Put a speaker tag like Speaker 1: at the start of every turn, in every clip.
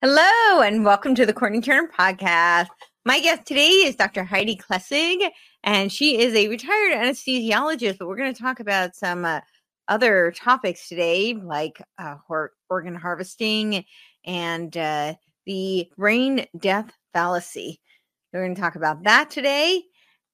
Speaker 1: Hello, and welcome to the Courtenay Turner podcast. My guest today is Dr. Heidi Klessig, and she is a retired anesthesiologist, but we're going to talk about some uh, other topics today, like uh, organ harvesting and uh, the brain death fallacy. We're going to talk about that today.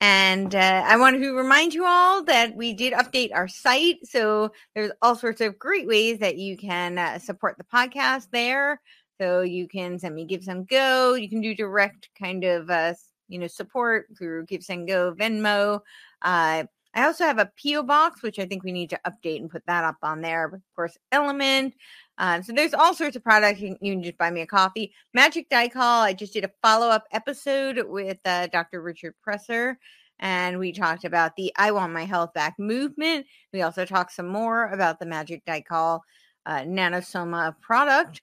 Speaker 1: And uh, I want to remind you all that we did update our site. So there's all sorts of great ways that you can uh, support the podcast there. So you can send me GiveSendGo. You can do direct kind of uh, you know support through GiveSendGo, Venmo. Uh, I also have a PO box, which I think we need to update and put that up on there. Of course, Element. Um, so there's all sorts of products. You can, you can, just buy me a coffee. Magic Dichol. I just did a follow up episode with uh, Dr. Richard Presser, and we talked about the I Want My Health Back movement. We also talked some more about the Magic Dichol uh, Nanosoma product.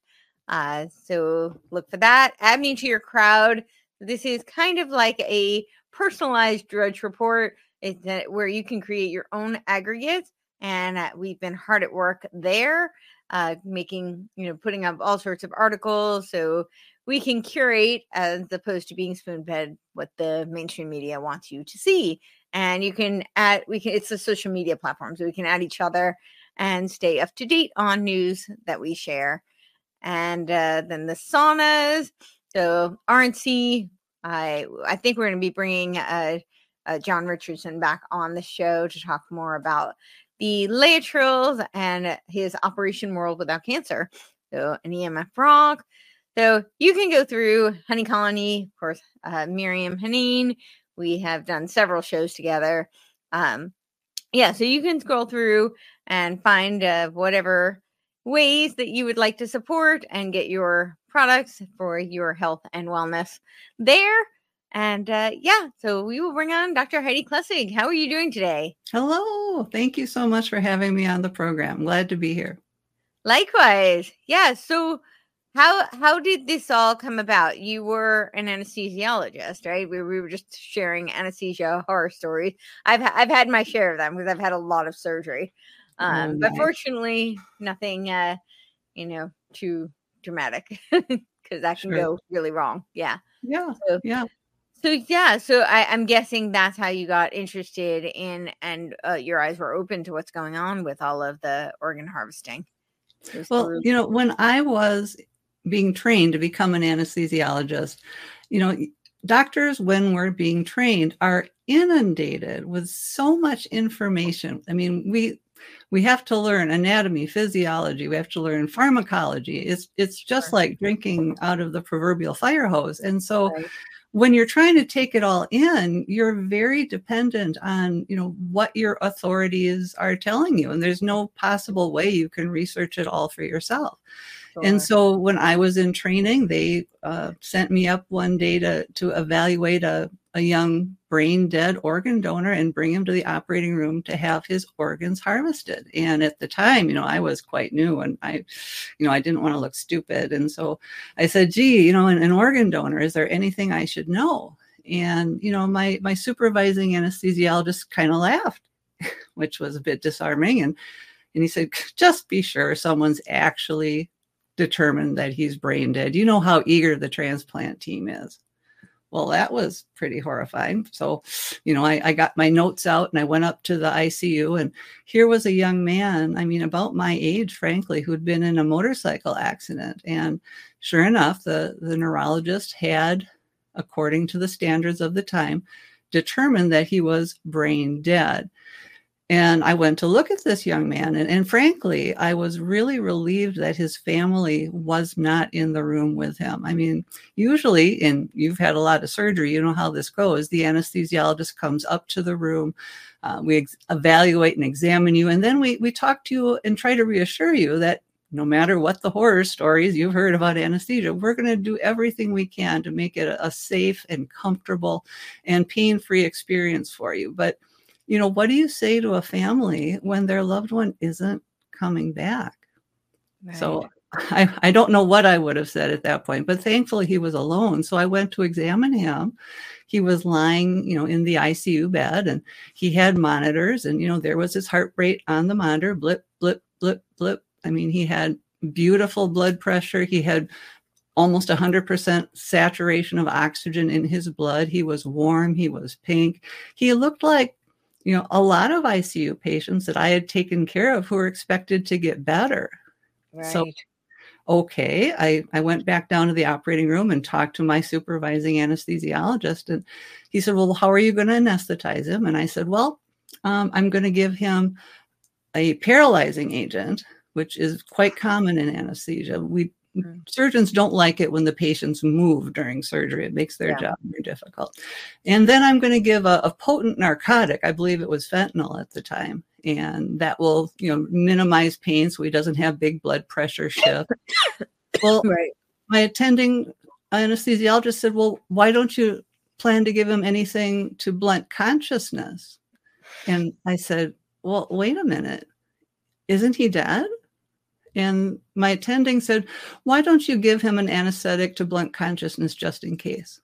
Speaker 1: Uh, so look for that. Add me to your crowd. This is kind of like a personalized drudge report is that where you can create your own aggregates. And uh, we've been hard at work there, uh, making, you know, putting up all sorts of articles. So we can curate as opposed to being spoon fed what the mainstream media wants you to see. And you can add, we can, it's a social media platform. So we can add each other and stay up to date on news that we share and uh, then the saunas. So RNC, I I think we're going to be bringing uh, uh, John Richardson back on the show to talk more about the Laetriles and his Operation World Without Cancer. So an EMF rock. So you can go through HoneyColony, of course, uh, Maryam Henein. We have done several shows together. Um, yeah, so you can scroll through and find uh, whatever ways that you would like to support and get your products for your health and wellness there. And uh, yeah, so we will bring on Dr. Heidi Klessig. How are you doing today?
Speaker 2: Hello. Thank you so much for having me on the program. Glad to be here.
Speaker 1: Likewise. Yeah. So how how did this all come about? You were an anesthesiologist, right? We, we were just sharing anesthesia horror stories. I've I've had my share of them because I've had a lot of surgery. Um, oh, but fortunately, nothing, uh, you know, too dramatic because that can sure. go really wrong. Yeah.
Speaker 2: Yeah. So, yeah.
Speaker 1: So yeah, so I, am guessing that's how you got interested in, and uh, your eyes were open to what's going on with all of the organ harvesting.
Speaker 2: Well, you know, when I was being trained to become an anesthesiologist, you know, doctors, when we're being trained, are inundated with so much information. I mean, we we have to learn anatomy physiology we have to learn pharmacology it's it's just sure. like drinking out of the proverbial fire hose and so right. when you're trying to take it all in you're very dependent on you know what your authorities are telling you and there's no possible way you can research it all for yourself Sure. And so when I was in training, they uh, sent me up one day to to evaluate a a young brain dead organ donor and bring him to the operating room to have his organs harvested. And at the time, you know, I was quite new and I, you know, I didn't want to look stupid. And so I said, gee, you know, an, an organ donor, is there anything I should know? And, you know, my, my supervising anesthesiologist kind of laughed, which was a bit disarming. And, and he said, just be sure someone's actually determined that he's brain dead. You know how eager the transplant team is. Well, that was pretty horrifying. So, you know, I, I, got my notes out and I went up to the ICU, and here was a young man, I mean, about my age, frankly, who'd been in a motorcycle accident. And sure enough, the, the neurologist had, according to the standards of the time, determined that he was brain dead. And I went to look at this young man. And, and, frankly, I was really relieved that his family was not in the room with him. I mean, usually, and you've had a lot of surgery, you know how this goes. The anesthesiologist comes up to the room, uh, we ex- evaluate and examine you, and then we, we talk to you and try to reassure you that no matter what the horror stories you've heard about anesthesia, we're going to do everything we can to make it a, a safe and comfortable and pain free experience for you. But you know, what do you say to a family when their loved one isn't coming back? Right. So I, I don't know what I would have said at that point, but thankfully he was alone. So I went to examine him. He was lying, you know, in the ICU bed and he had monitors and, you know, there was his heart rate on the monitor, blip, blip, blip, blip. I mean, he had beautiful blood pressure. He had almost 100% saturation of oxygen in his blood. He was warm. He was pink. He looked like you know, a lot of ICU patients that I had taken care of who were expected to get better. Right. So, okay, I, I went back down to the operating room and talked to my supervising anesthesiologist. And he said, Well, how are you going to anesthetize him? And I said, Well, um, I'm going to give him a paralyzing agent, which is quite common in anesthesia. We. Surgeons don't like it when the patients move during surgery. It makes their yeah. job more difficult. And then I'm going to give a, a, potent narcotic. I believe it was fentanyl at the time. And that will, you know, minimize pain so he doesn't have big blood pressure shift. well, right. my attending anesthesiologist said, Well, why don't you plan to give him anything to blunt consciousness? And I said, Well, wait a minute. Isn't he dead? And my attending said, Why don't you give him an anesthetic to blunt consciousness just in case?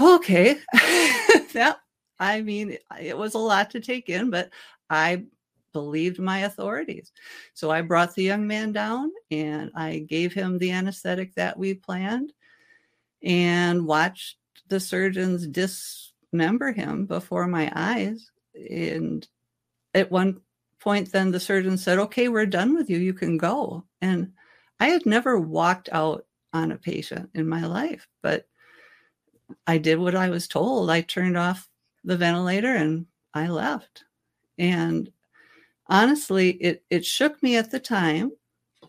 Speaker 2: Okay. yeah. I mean, it was a lot to take in, but I believed my authorities. So I brought the young man down and I gave him the anesthetic that we planned and watched the surgeons dismember him before my eyes. And at one point, then the surgeon said, Okay, we're done with you. You can go. And I had never walked out on a patient in my life, but I did what I was told. I turned off the ventilator and I left. And honestly, it, it shook me at the time,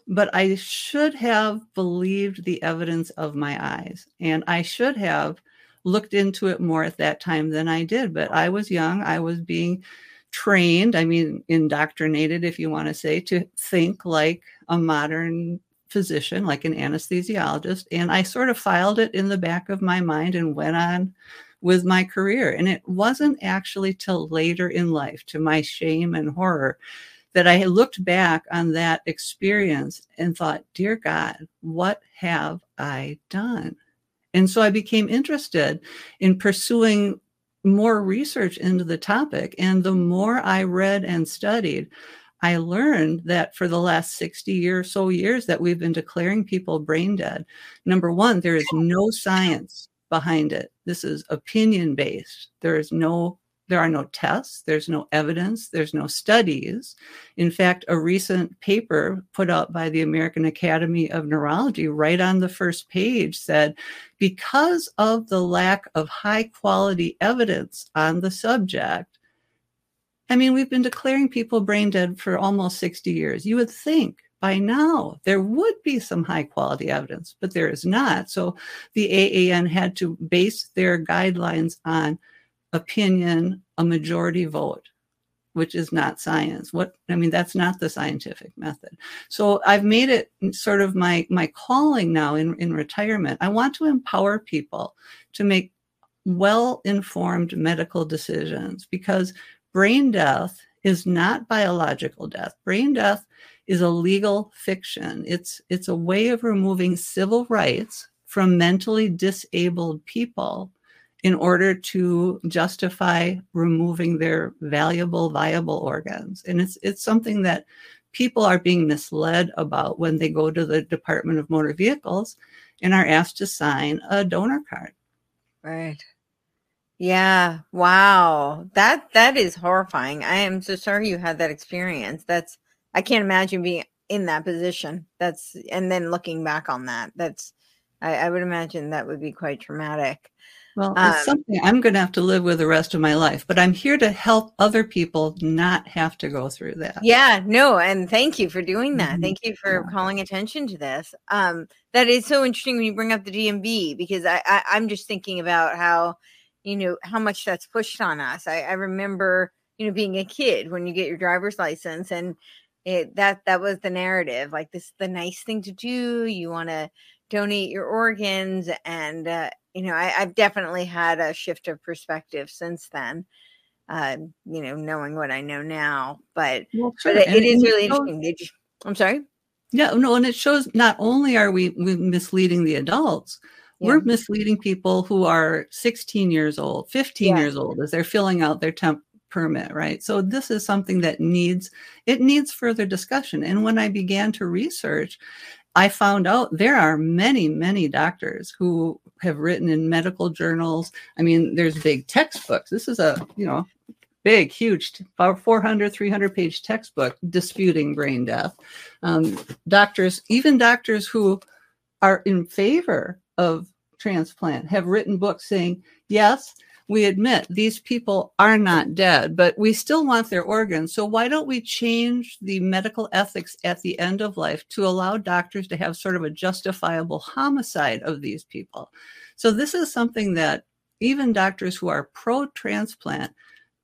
Speaker 2: but I should have believed the evidence of my eyes. And I should have looked into it more at that time than I did. But I was young, I was being trained, I mean, indoctrinated, if you want to say, to think like a modern physician, like an anesthesiologist. And I sort of filed it in the back of my mind and went on with my career. And it wasn't actually till later in life, to my shame and horror, that I looked back on that experience and thought, Dear God, what have I done? And so I became interested in pursuing more research into the topic. And the more I read and studied, I learned that for the last 60 or so years that we've been declaring people brain dead, number one, there is no science behind it. This is opinion based. There is no there are no tests, there's no evidence, there's no studies. In fact, a recent paper put out by the American Academy of Neurology, right on the first page, said because of the lack of high quality evidence on the subject, I mean, we've been declaring people brain dead for almost 60 years. You would think by now there would be some high quality evidence, but there is not. So the AAN had to base their guidelines on opinion a majority vote which is not science. What i mean that's not the scientific method. So i've made it sort of my my calling now in in retirement. I want to empower people to make well informed medical decisions because brain death is not biological death. Brain death is a legal fiction. It's it's a way of removing civil rights from mentally disabled people in order to justify removing their valuable, viable organs. And it's it's something that people are being misled about when they go to the Department of Motor Vehicles and are asked to sign a donor card.
Speaker 1: Right. Yeah. Wow. That that is horrifying. I am so sorry you had that experience. That's I can't imagine being in that position. That's and then looking back on that. That's I, I would imagine that would be quite traumatic.
Speaker 2: Well, it's um, something I'm going to have to live with the rest of my life, but I'm here to help other people not have to go through that.
Speaker 1: Yeah, no, and thank you for doing that. Mm-hmm. Thank you for yeah. calling attention to this. Um, that is so interesting when you bring up the DMV because I, I I'm just thinking about how you know how much that's pushed on us. I, I remember you know being a kid when you get your driver's license and it that that was the narrative like this is the nice thing to do you want to donate your organs and uh, you know I, have definitely had a shift of perspective since then uh, you know knowing what i know now but, well, sure. but it, it is really interesting i'm sorry
Speaker 2: yeah no and it shows not only are we, we misleading the adults yeah. we're misleading people who are 16 years old 15 yeah. years old as they're filling out their temp permit right so this is something that needs it needs further discussion and when i began to research I found out there are many, many doctors who have written in medical journals. I mean, there's big textbooks. This is a, you know, big, huge, about 400, 300 page textbook disputing brain death. Um, doctors, even doctors who are in favor of transplant, have written books saying, yes, we admit these people are not dead, but we still want their organs. So why don't we change the medical ethics at the end of life to allow doctors to have sort of a justifiable homicide of these people? So this is something that even doctors who are pro transplant,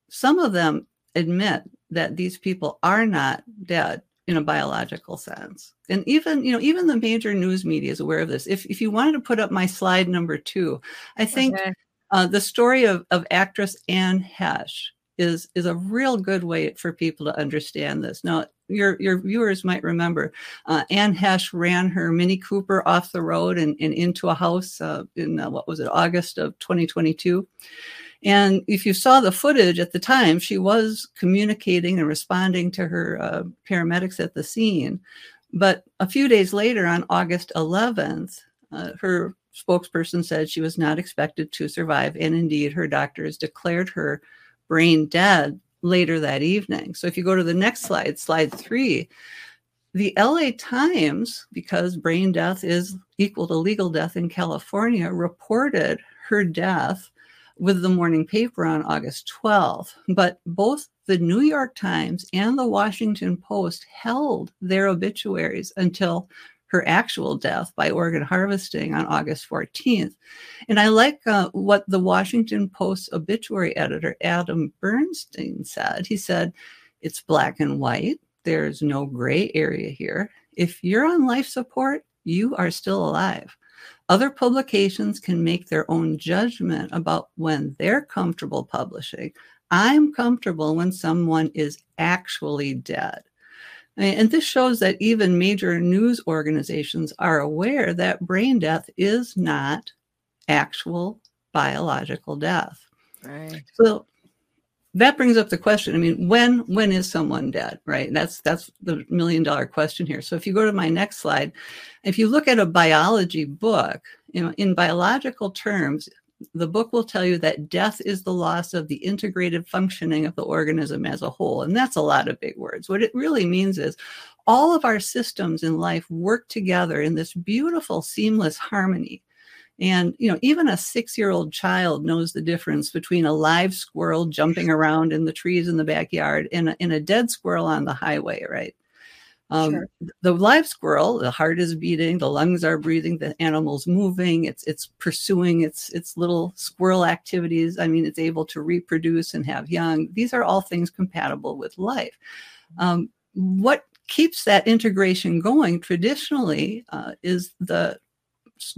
Speaker 2: some of them admit that these people are not dead in a biological sense. And even, you know, even the major news media is aware of this. If if you wanted to put up my slide number two, I think okay. Uh, the story of, of actress Anne Heche is is a real good way for people to understand this. Now, your your viewers might remember uh, Anne Heche ran her Mini Cooper off the road and, and into a house uh, in uh, what was it August of 2022. And if you saw the footage at the time, she was communicating and responding to her uh, paramedics at the scene. But a few days later, on August 11th, uh, her spokesperson said she was not expected to survive. And indeed, her doctors declared her brain dead later that evening. So if you go to the next slide, slide three, the LA Times, because brain death is equal to legal death in California, reported her death with the morning paper on August 12th. But both the New York Times and the Washington Post held their obituaries until her actual death by organ harvesting on August 14th. And I like uh, what the Washington Post obituary editor, Adam Bernstein, said. He said, It's black and white, there's no gray area here. If you're on life support, you are still alive. Other publications can make their own judgment about when they're comfortable publishing. I'm comfortable when someone is actually dead. And this shows that even major news organizations are aware that brain death is not actual biological death. Right. So that brings up the question. I mean, when when is someone dead? Right. That's that's the million dollar question here. So if you go to my next slide, if you look at a biology book, you know, in biological terms, the book will tell you that death is the loss of the integrated functioning of the organism as a whole. And that's a lot of big words. What it really means is all of our systems in life work together in this beautiful, seamless harmony. And, you know, even a six year old child knows the difference between a live squirrel jumping around in the trees in the backyard and a, and a dead squirrel on the highway, right? Um, sure. The live squirrel, the heart is beating, the lungs are breathing, the animal's moving, it's it's pursuing its its little squirrel activities. I mean, it's able to reproduce and have young. These are all things compatible with life. Um, what keeps that integration going traditionally uh, is the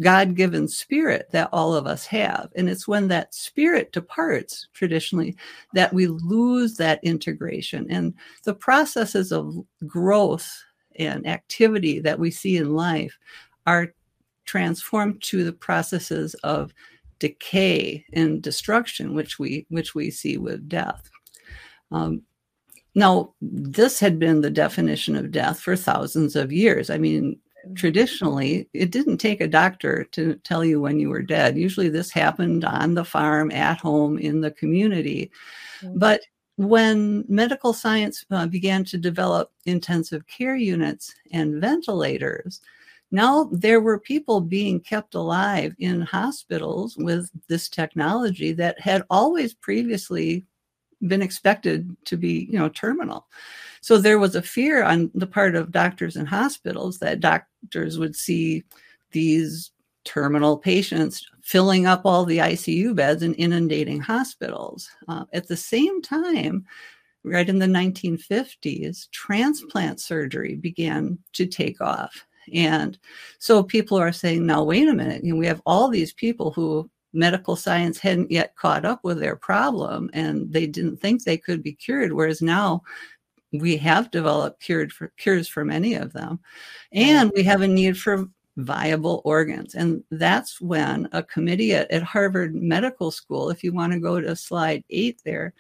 Speaker 2: God given spirit that all of us have. And it's when that spirit departs traditionally that we lose that integration. And the processes of growth and activity that we see in life are transformed to the processes of decay and destruction, which we which we see with death. Um, now, this had been the definition of death for thousands of years. I mean, traditionally, it didn't take a doctor to tell you when you were dead. Usually, this happened on the farm, at home, in the community. Mm-hmm. But when medical science uh, began to develop intensive care units and ventilators, Now there were people being kept alive in hospitals with this technology that had always previously been expected to be, you know, terminal. So there was a fear on the part of doctors and hospitals that doctors would see these terminal patients filling up all the ICU beds and inundating hospitals. Uh, at the same time, right in the 1950s, transplant surgery began to take off. And so people are saying, now, wait a minute, you know, we have all these people who medical science hadn't yet caught up with their problem and they didn't think they could be cured. Whereas now we have developed cured for, cures for many of them. And we have a need for viable organs. And that's when a committee at, at Harvard Medical School, if you want to go to slide eight there,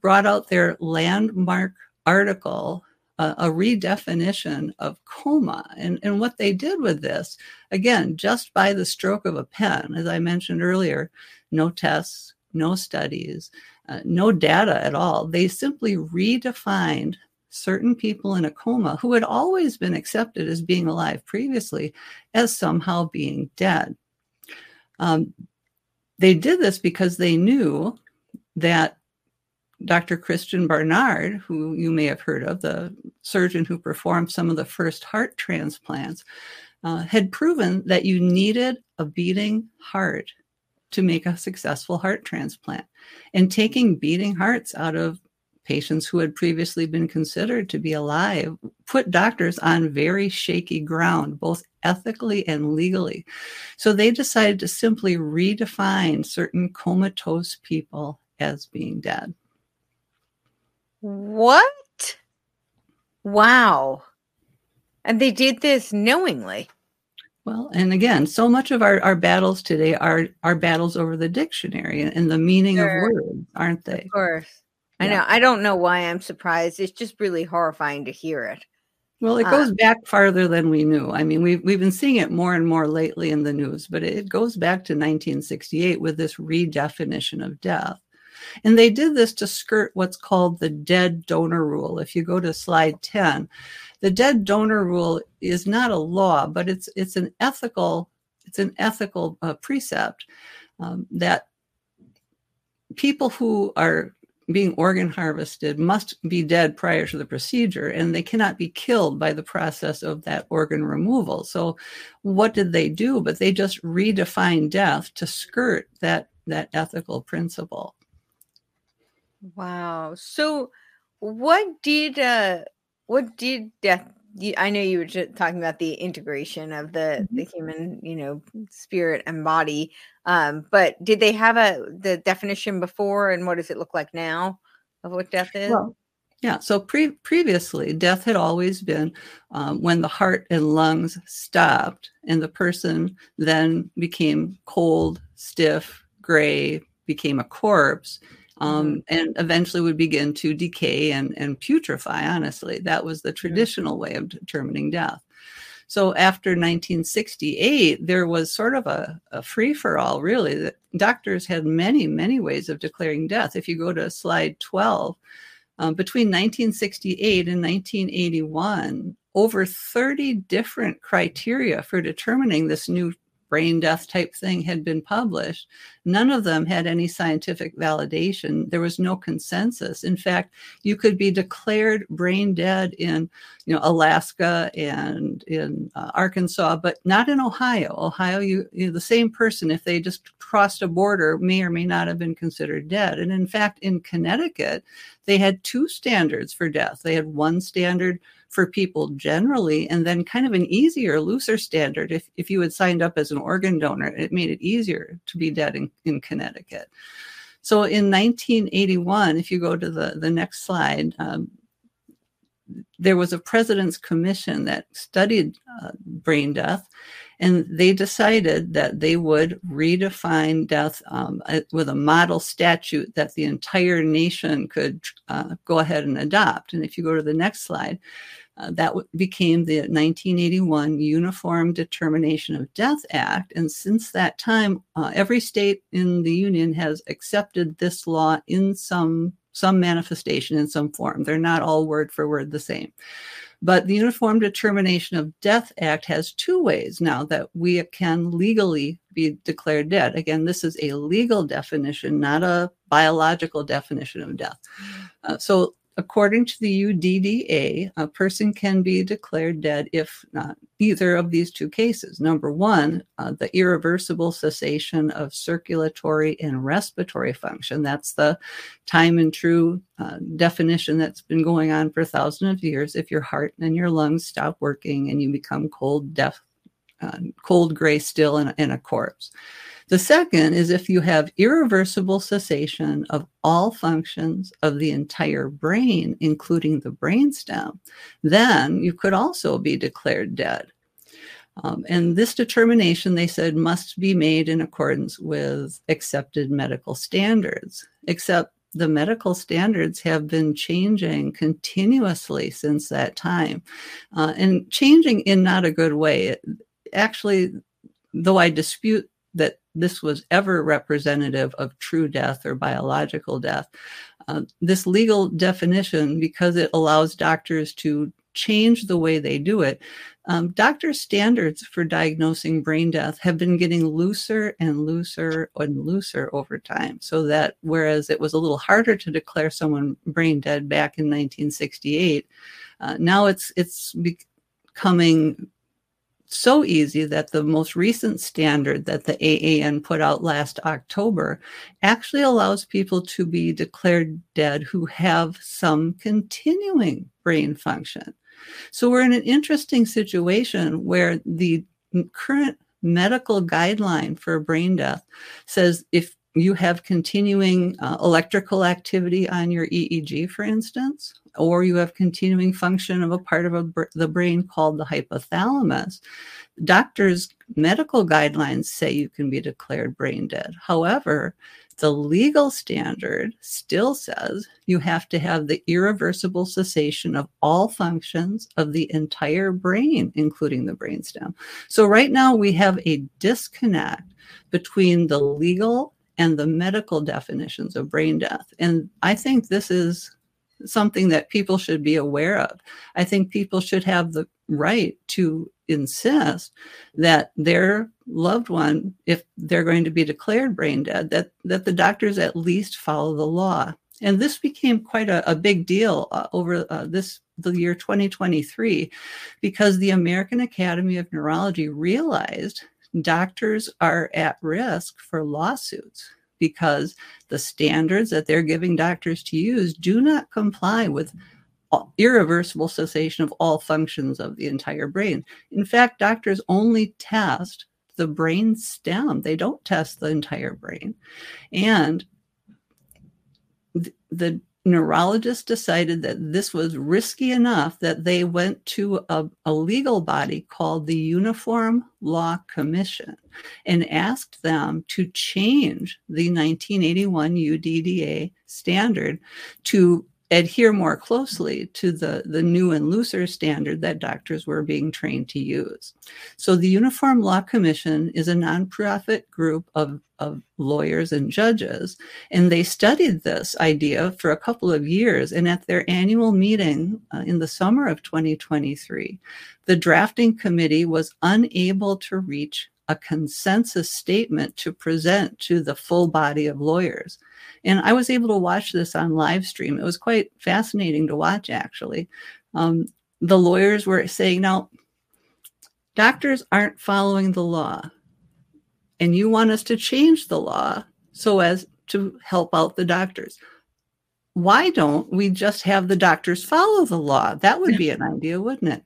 Speaker 2: brought out their landmark article a, redefinition of coma. And, and what they did with this, again, just by the stroke of a pen, as I mentioned earlier, no tests, no studies, uh, no data at all. They simply redefined certain people in a coma who had always been accepted as being alive previously as somehow being dead. Um, they did this because they knew that Dr. Christiaan Barnard, who you may have heard of, the surgeon who performed some of the first heart transplants, uh, had proven that you needed a beating heart to make a successful heart transplant. And taking beating hearts out of patients who had previously been considered to be alive put doctors on very shaky ground, both ethically and legally. So they decided to simply redefine certain comatose people as being dead.
Speaker 1: What? Wow. And they did this knowingly.
Speaker 2: Well, and again, so much of our, our battles today are are battles over the dictionary and the meaning sure. of words, aren't they?
Speaker 1: Of course. Yeah. I know. I don't know why I'm surprised. It's just really horrifying to hear it.
Speaker 2: Well, it uh, goes back farther than we knew. I mean, we've we've been seeing it more and more lately in the news, but it goes back to 1968 with this redefinition of death. And they did this to skirt what's called the dead donor rule. If you go to slide 10, the dead donor rule is not a law, but it's it's an ethical it's an ethical uh, precept um, that people who are being organ harvested must be dead prior to the procedure and they cannot be killed by the process of that organ removal. So what did they do? But they just redefined death to skirt that that ethical principle.
Speaker 1: Wow. So what did uh what did death I know you were just talking about the integration of the mm-hmm. the human, you know, spirit and body. Um, but did they have a the definition before and what does it look like now of what death is?
Speaker 2: Well, yeah. So pre- previously, death had always been um, when the heart and lungs stopped, and the person then became cold, stiff, gray, became a corpse, um, mm-hmm. and eventually would begin to decay and, and putrefy. Honestly, that was the traditional way of determining death. So after 1968, there was sort of a, a free for all, really. That doctors had many, many ways of declaring death. If you go to slide 12, um, between 1968 and 1981, over 30 different criteria for determining this new brain death type thing had been published. None of them had any scientific validation. There was no consensus. In fact, you could be declared brain dead in, you know, Alaska and in uh, Arkansas, but not in Ohio. Ohio, you, you the same person, if they just crossed a border, may or may not have been considered dead. And in fact, in Connecticut, they had two standards for death. They had one standard for people generally, and then kind of an easier, looser standard. If, if you had signed up as an organ donor, it made it easier to be dead in, in Connecticut. So in 1981, if you go to the, the next slide, um, there was a president's commission that studied uh, brain death, and they decided that they would redefine death um, with a model statute that the entire nation could uh, go ahead and adopt. And if you go to the next slide, uh, that became the 1981 Uniform Determination of Death Act. And since that time, uh, every state in the Union has accepted this law in some some manifestation in some form. They're not all word for word the same. But the Uniform Determination of Death Act has two ways now that we can legally be declared dead. Again, this is a legal definition, not a biological definition of death. Uh, so According to the UDDA, a person can be declared dead if not either of these two cases. Number one, uh, the irreversible cessation of circulatory and respiratory function. That's the time and true uh, definition that's been going on for thousands of years. If your heart and your lungs stop working and you become cold, deaf, uh, cold gray still in, in a corpse. The second is if you have irreversible cessation of all functions of the entire brain, including the brainstem, then you could also be declared dead. Um, and this determination, they said, must be made in accordance with accepted medical standards, except the medical standards have been changing continuously since that time uh, and changing in not a good way. Actually, though I dispute that this was ever representative of true death or biological death. Uh, this legal definition, because it allows doctors to change the way they do it, um, doctors' standards for diagnosing brain death have been getting looser and looser and looser over time. So that whereas it was a little harder to declare someone brain dead back in 1968, uh, now it's it's becoming so easy that the most recent standard that the AAN put out last October actually allows people to be declared dead who have some continuing brain function. So we're in an interesting situation where the current medical guideline for brain death says if you have continuing uh, electrical activity on your EEG, for instance, or you have continuing function of a part of a, the brain called the hypothalamus. Doctors' medical guidelines say you can be declared brain dead. However, the legal standard still says you have to have the irreversible cessation of all functions of the entire brain, including the brainstem. So, right now, we have a disconnect between the legal and the medical definitions of brain death. And I think this is something that people should be aware of. I think people should have the right to insist that their loved one, if they're going to be declared brain dead, that, that the doctors at least follow the law. And this became quite a, a big deal uh, over uh, this the year 2023 because the American Academy of Neurology realized doctors are at risk for lawsuits because the standards that they're giving doctors to use do not comply with irreversible cessation of all functions of the entire brain. In fact, doctors only test the brain stem, they don't test the entire brain. And the neurologists decided that this was risky enough that they went to a, a, legal body called the Uniform Law Commission and asked them to change the 1981 UDDA standard to adhere more closely to the, the new and looser standard that doctors were being trained to use. So the Uniform Law Commission is a nonprofit group of, of lawyers and judges, and they studied this idea for a couple of years. And at their annual meeting uh, in the summer of 2023, the drafting committee was unable to reach a consensus statement to present to the full body of lawyers. And I was able to watch this on live stream. It was quite fascinating to watch, actually. Um, the lawyers were saying, now, doctors aren't following the law, and you want us to change the law so as to help out the doctors. Why don't we just have the doctors follow the law? That would be an idea wouldn't it?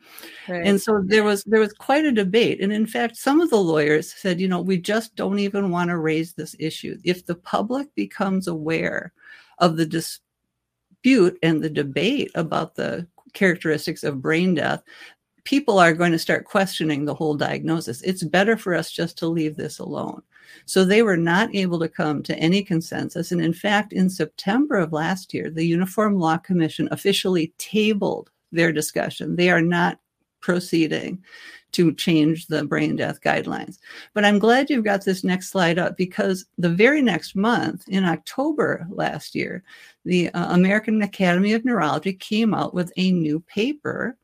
Speaker 2: Right. and so there was there was quite a debate. And in fact some of the lawyers said you know we just don't even want to raise this issue. If the public becomes aware of the dispute and the debate about the characteristics of brain death people are going to start questioning the whole diagnosis it's better for us just to leave this alone so they were not able to come to any consensus. And in fact, in September of last year, the Uniform Law Commission officially tabled their discussion. They are not proceeding to change the brain death guidelines. But I'm glad you've got this next slide up because the very next month, in October last year, the uh, American Academy of Neurology came out with a new paper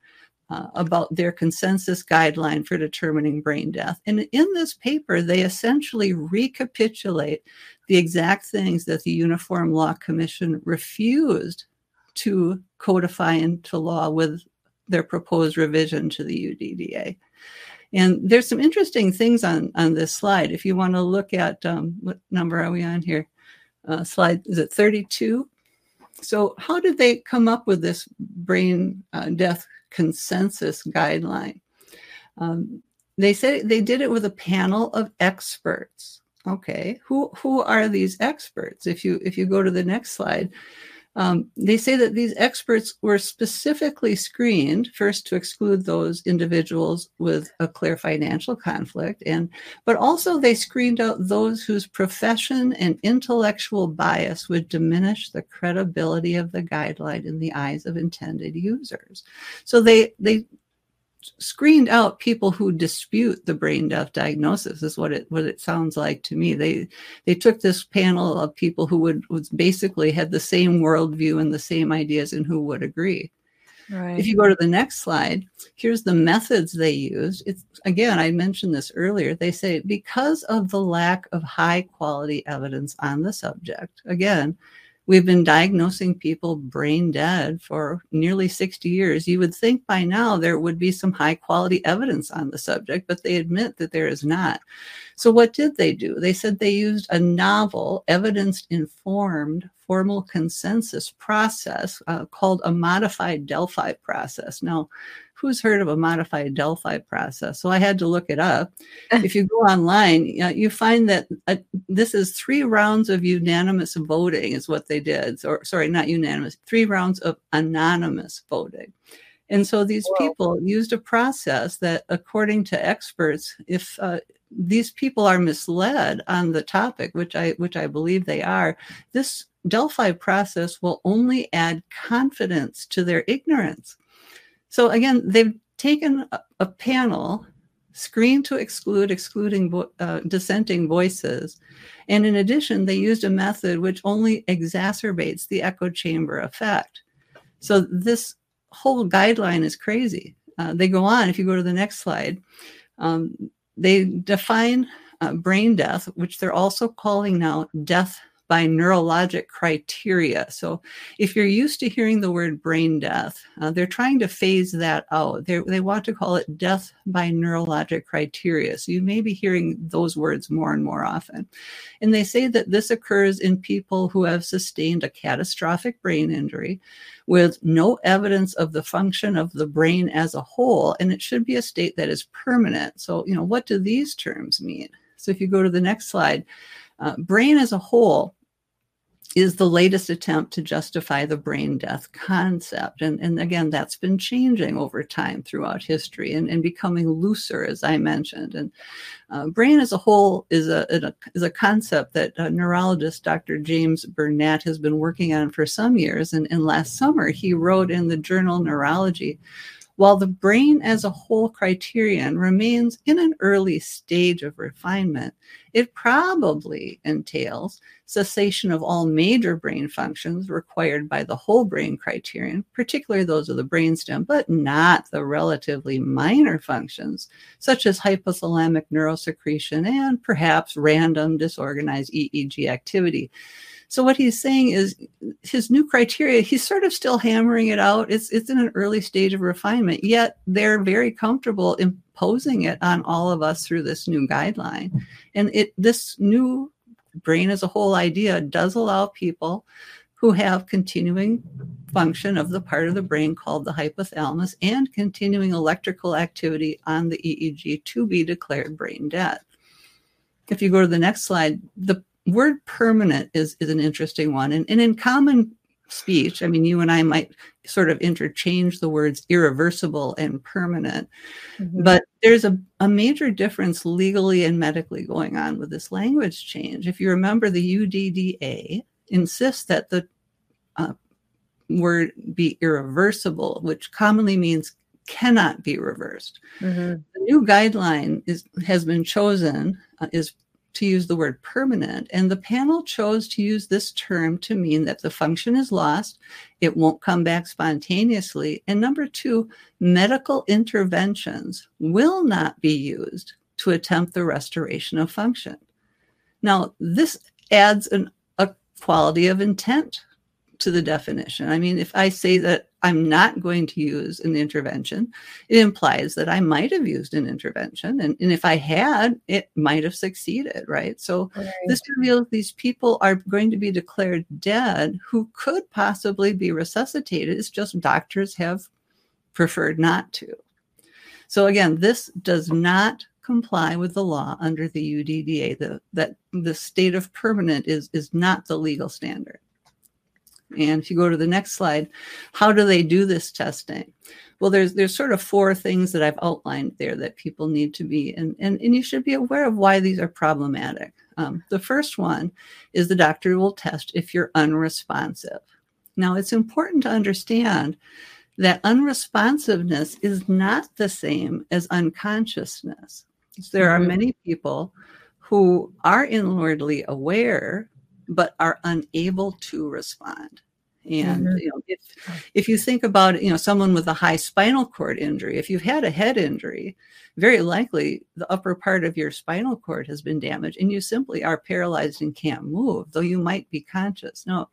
Speaker 2: uh, about their consensus guideline for determining brain death. And in this paper, they essentially recapitulate the exact things that the Uniform Law Commission refused to codify into law with their proposed revision to the UDDA. And there's some interesting things on, on this slide. If you want to look at um, what number are we on here? Uh, slide, is it 32? So, how did they come up with this brain uh, death consensus guideline? Um, they said they did it with a panel of experts. Okay, who who are these experts? If you if you go to the next slide, um, they say that these experts were specifically screened first to exclude those individuals with a clear financial conflict, and but also they screened out those whose profession and intellectual bias would diminish the credibility of the guideline in the eyes of intended users. So they they screened out people who dispute the brain death diagnosis is what it what it sounds like to me. They they took this panel of people who would was basically had the same worldview and the same ideas and who would agree. Right. if you go to the next slide here's the methods they used it's again i mentioned this earlier. They say because of the lack of high quality evidence on the subject again We've been diagnosing people brain dead for nearly 60 years. You would think by now there would be some high quality evidence on the subject, but they admit that there is not. So, what did they do? They said they used a novel, evidence informed formal consensus process uh, called a modified Delphi process. Now, who's heard of a modified Delphi process? So I had to look it up. if you go online, you find that uh, this is three rounds of unanimous voting, is what they did. So, sorry, not unanimous, three rounds of anonymous voting. And so these Whoa. people used a process that, according to experts, if uh, these people are misled on the topic, which I which I believe they are, this Delphi process will only add confidence to their ignorance. So again, they've taken a, a panel, screened to exclude excluding uh, dissenting voices, and in addition, they used a method which only exacerbates the echo chamber effect. So this whole guideline is crazy. Uh, they go on. If you go to the next slide, um, they define uh, brain death, which they're also calling now death by neurologic criteria. So, if you're used to hearing the word brain death, uh, they're trying to phase that out. They're, they want to call it death by neurologic criteria. So, you may be hearing those words more and more often. And they say that this occurs in people who have sustained a catastrophic brain injury with no evidence of the function of the brain as a whole. And it should be a state that is permanent. So, you know, what do these terms mean? So, if you go to the next slide, uh, brain as a whole is the latest attempt to justify the brain death concept. And, and again, that's been changing over time throughout history and, and becoming looser, as I mentioned. And uh, brain as a whole is a, is a concept that neurologist Dr. James Bernat has been working on for some years. And, and last summer, he wrote in the journal Neurology while the brain as a whole criterion remains in an early stage of refinement, it probably entails cessation of all major brain functions required by the whole brain criterion, particularly those of the brainstem, but not the relatively minor functions, such as hypothalamic neurosecretion and perhaps random disorganized EEG activity. So what he's saying is his new criteria, he's sort of still hammering it out. It's it's in an early stage of refinement, yet they're very comfortable imposing it on all of us through this new guideline. And it this new brain as a whole idea does allow people who have continuing function of the part of the brain called the hypothalamus and continuing electrical activity on the EEG to be declared brain dead. If you go to the next slide, the word permanent is, is an interesting one. And, and in common speech, I mean, you and I might sort of interchange the words irreversible and permanent, mm-hmm. but there's a, a major difference legally and medically going on with this language change. If you remember, the UDDA insists that the uh, word be irreversible, which commonly means cannot be reversed. Mm-hmm. The new guideline is has been chosen uh, is to use the word permanent, and the panel chose to use this term to mean that the function is lost, it won't come back spontaneously, and number two, medical interventions will not be used to attempt the restoration of function. Now, this adds an, a quality of intent to the definition. I mean, if I say that I'm not going to use an intervention, it implies that I might have used an intervention. And, and if I had, it might have succeeded, right? So right. this reveals these people are going to be declared dead who could possibly be resuscitated. It's just doctors have preferred not to. So again, this does not comply with the law under the UDDA. The, that the state of permanent is, is not the legal standard. And if you go to the next slide, how do they do this testing? Well, there's there's sort of four things that I've outlined there that people need to be, and and, and you should be aware of why these are problematic. Um, the first one is the doctor will test if you're unresponsive. Now, it's important to understand that unresponsiveness is not the same as unconsciousness. There mm-hmm. are many people who are inwardly aware but are unable to respond. And mm-hmm. you know, if if you think about you know someone with a high spinal cord injury, if you've had a head injury, very likely the upper part of your spinal cord has been damaged, and you simply are paralyzed and can't move, though you might be conscious. No,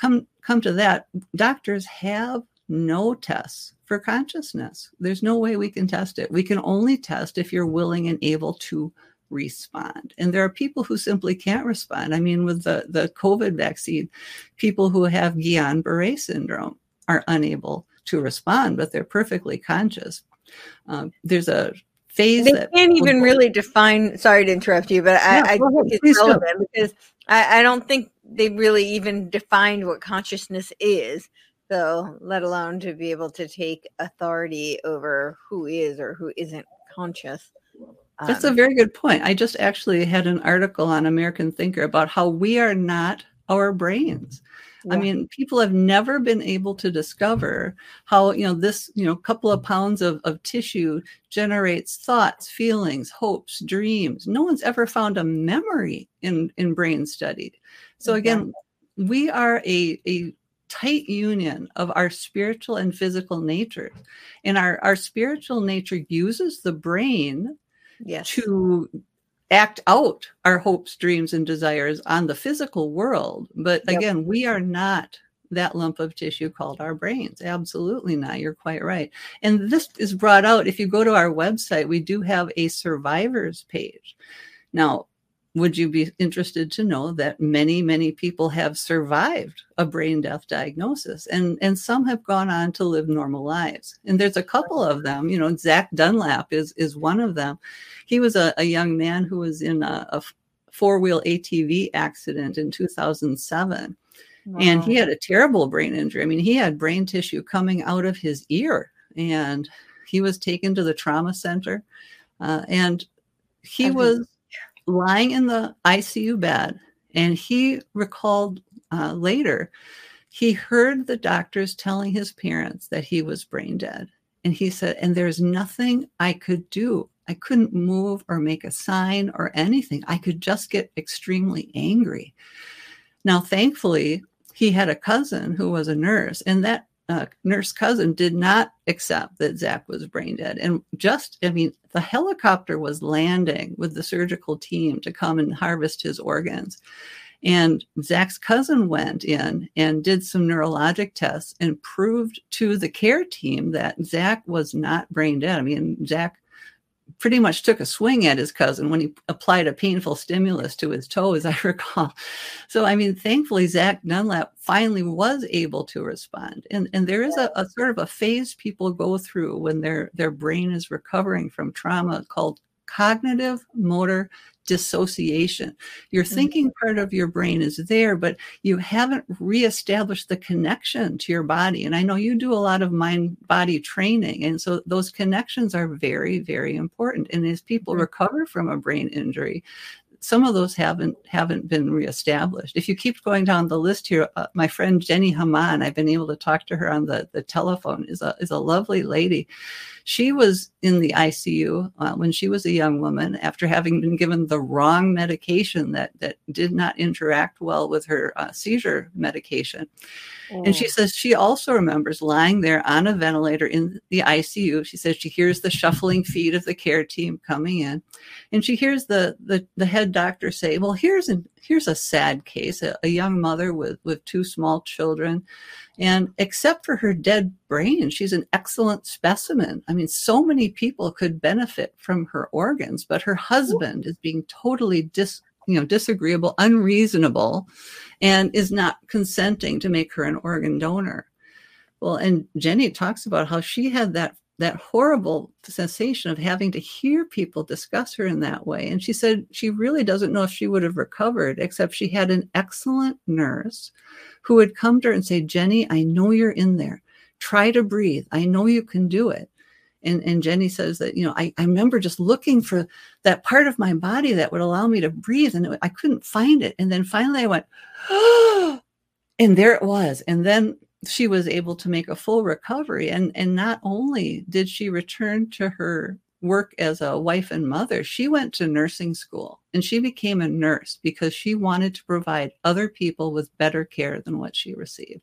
Speaker 2: come come to that, doctors have no tests for consciousness. There's no way we can test it. We can only test if you're willing and able to respond. And there are people who simply can't respond. I mean, with the, the COVID vaccine, people who have Guillain Barre syndrome are unable to respond, but they're perfectly conscious. Um, there's a phase
Speaker 1: they can't even really define. Sorry to interrupt you, but I, I think it's relevant because I, I don't think they really even defined what consciousness is. So, let alone to be able to take authority over who is or who isn't conscious.
Speaker 2: That's a um, very good point. I just actually had an article on American Thinker about how we are not our brains. Yeah. I mean, people have never been able to discover how, you know, this, you know, couple of pounds of, of tissue generates thoughts, feelings, hopes, dreams. No one's ever found a memory in, in brain study. So again, we are a, a tight union of our spiritual and physical nature. And our, our spiritual nature uses the brain yes. to act out our hopes, dreams, and desires on the physical world. But yep. again, we are not that lump of tissue called our brains. Absolutely not. You're quite right. And this is brought out. If you go to our website, we do have a survivors page. Now, would you be interested to know that many many people have survived a brain death diagnosis and and some have gone on to live normal lives? And there's a couple of them you know zach dunlap is is one of them. He was a, a young man who was in a, a four-wheel atv accident in 2007 wow. and he had a terrible brain injury. I mean he had brain tissue coming out of his ear and he was taken to the trauma center uh, and he was lying in the ICU bed, and he recalled uh, later he heard the doctors telling his parents that he was brain dead. And he said, and there's nothing I could do. I couldn't move or make a sign or anything. I could just get extremely angry. Now, thankfully, he had a cousin who was a nurse, and that uh, nurse cousin did not accept that Zach was brain dead. And just, I mean, the helicopter was landing with the surgical team to come and harvest his organs. And Zach's cousin went in and did some neurologic tests and proved to the care team that Zach was not brain dead. I mean, Zach pretty much took a swing at his cousin when he applied a painful stimulus to his toe, as I recall. So, I mean, thankfully, Zach Dunlap finally was able to respond. And, and there is a, a sort of a phase people go through when their, their brain is recovering from trauma called cognitive motor dissociation. Your mm-hmm. thinking part of your brain is there, but you haven't reestablished the connection to your body. And I know you do a lot of mind body training. And so those connections are very, very important. And as people recover from a brain injury, some of those haven't haven't been reestablished. If you keep going down the list here, uh, my friend Jenny Haman, I've been able to talk to her on the, the telephone, is a is a lovely lady. She was in the ICU uh, when she was a young woman after having been given the wrong medication that that did not interact well with her uh, seizure medication. And she oh. says she also remembers lying there on a ventilator in the ICU. She says she hears the shuffling feet of the care team coming in, and she hears the the, the head doctor say, "Well, here's a here's a sad case: a, a young mother with with two small children, and except for her dead brain, she's an excellent specimen. I mean, so many people could benefit from her organs, but her husband is being totally dis you know disagreeable unreasonable and is not consenting to make her an organ donor well and jenny talks about how she had that that horrible sensation of having to hear people discuss her in that way and she said she really doesn't know if she would have recovered except she had an excellent nurse who would come to her and say jenny i know you're in there try to breathe i know you can do it and, and Jenny says that, you know, I, I remember just looking for that part of my body that would allow me to breathe and it, I couldn't find it. And then finally I went, oh, and there it was. And then she was able to make a full recovery. And, and not only did she return to her work as a wife and mother, she went to nursing school and she became a nurse because she wanted to provide other people with better care than what she received.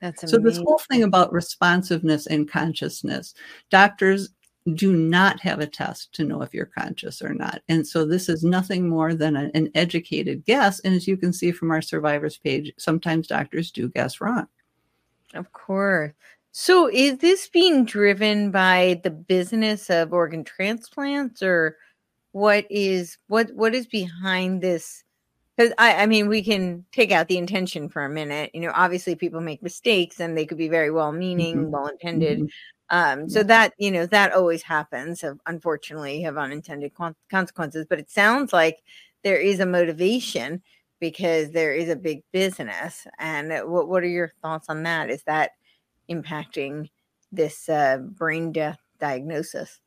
Speaker 2: That's so this whole thing about responsiveness and consciousness, doctors do not have a test to know if you're conscious or not. And so this is nothing more than a, an educated guess. And as you can see from our survivors page, sometimes doctors do guess wrong.
Speaker 1: Of course. So is this being driven by the business of organ transplants or what is what what is behind this because I, I mean we can take out the intention for a minute you know obviously people make mistakes and they could be very well meaning mm-hmm. well intended mm-hmm. um so that you know that always happens so unfortunately have unintended consequences but it sounds like there is a motivation because there is a big business and what, what are your thoughts on that is that impacting this uh, brain death diagnosis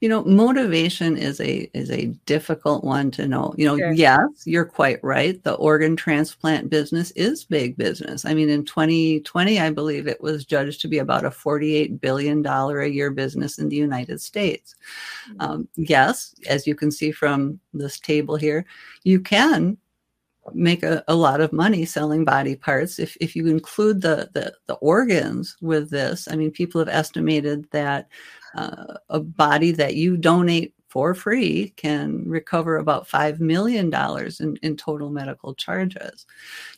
Speaker 2: you know, motivation is a is a difficult one to know. You know, sure. yes, you're quite right. The organ transplant business is big business. I mean, in 2020, I believe it was judged to be about a 48 billion dollar a year business in the United States. Mm-hmm. Um, yes, as you can see from this table here, you can make a, a lot of money selling body parts if, if you include the, the the organs with this i mean people have estimated that uh, a body that you donate for free can recover about $5 million in, in total medical charges.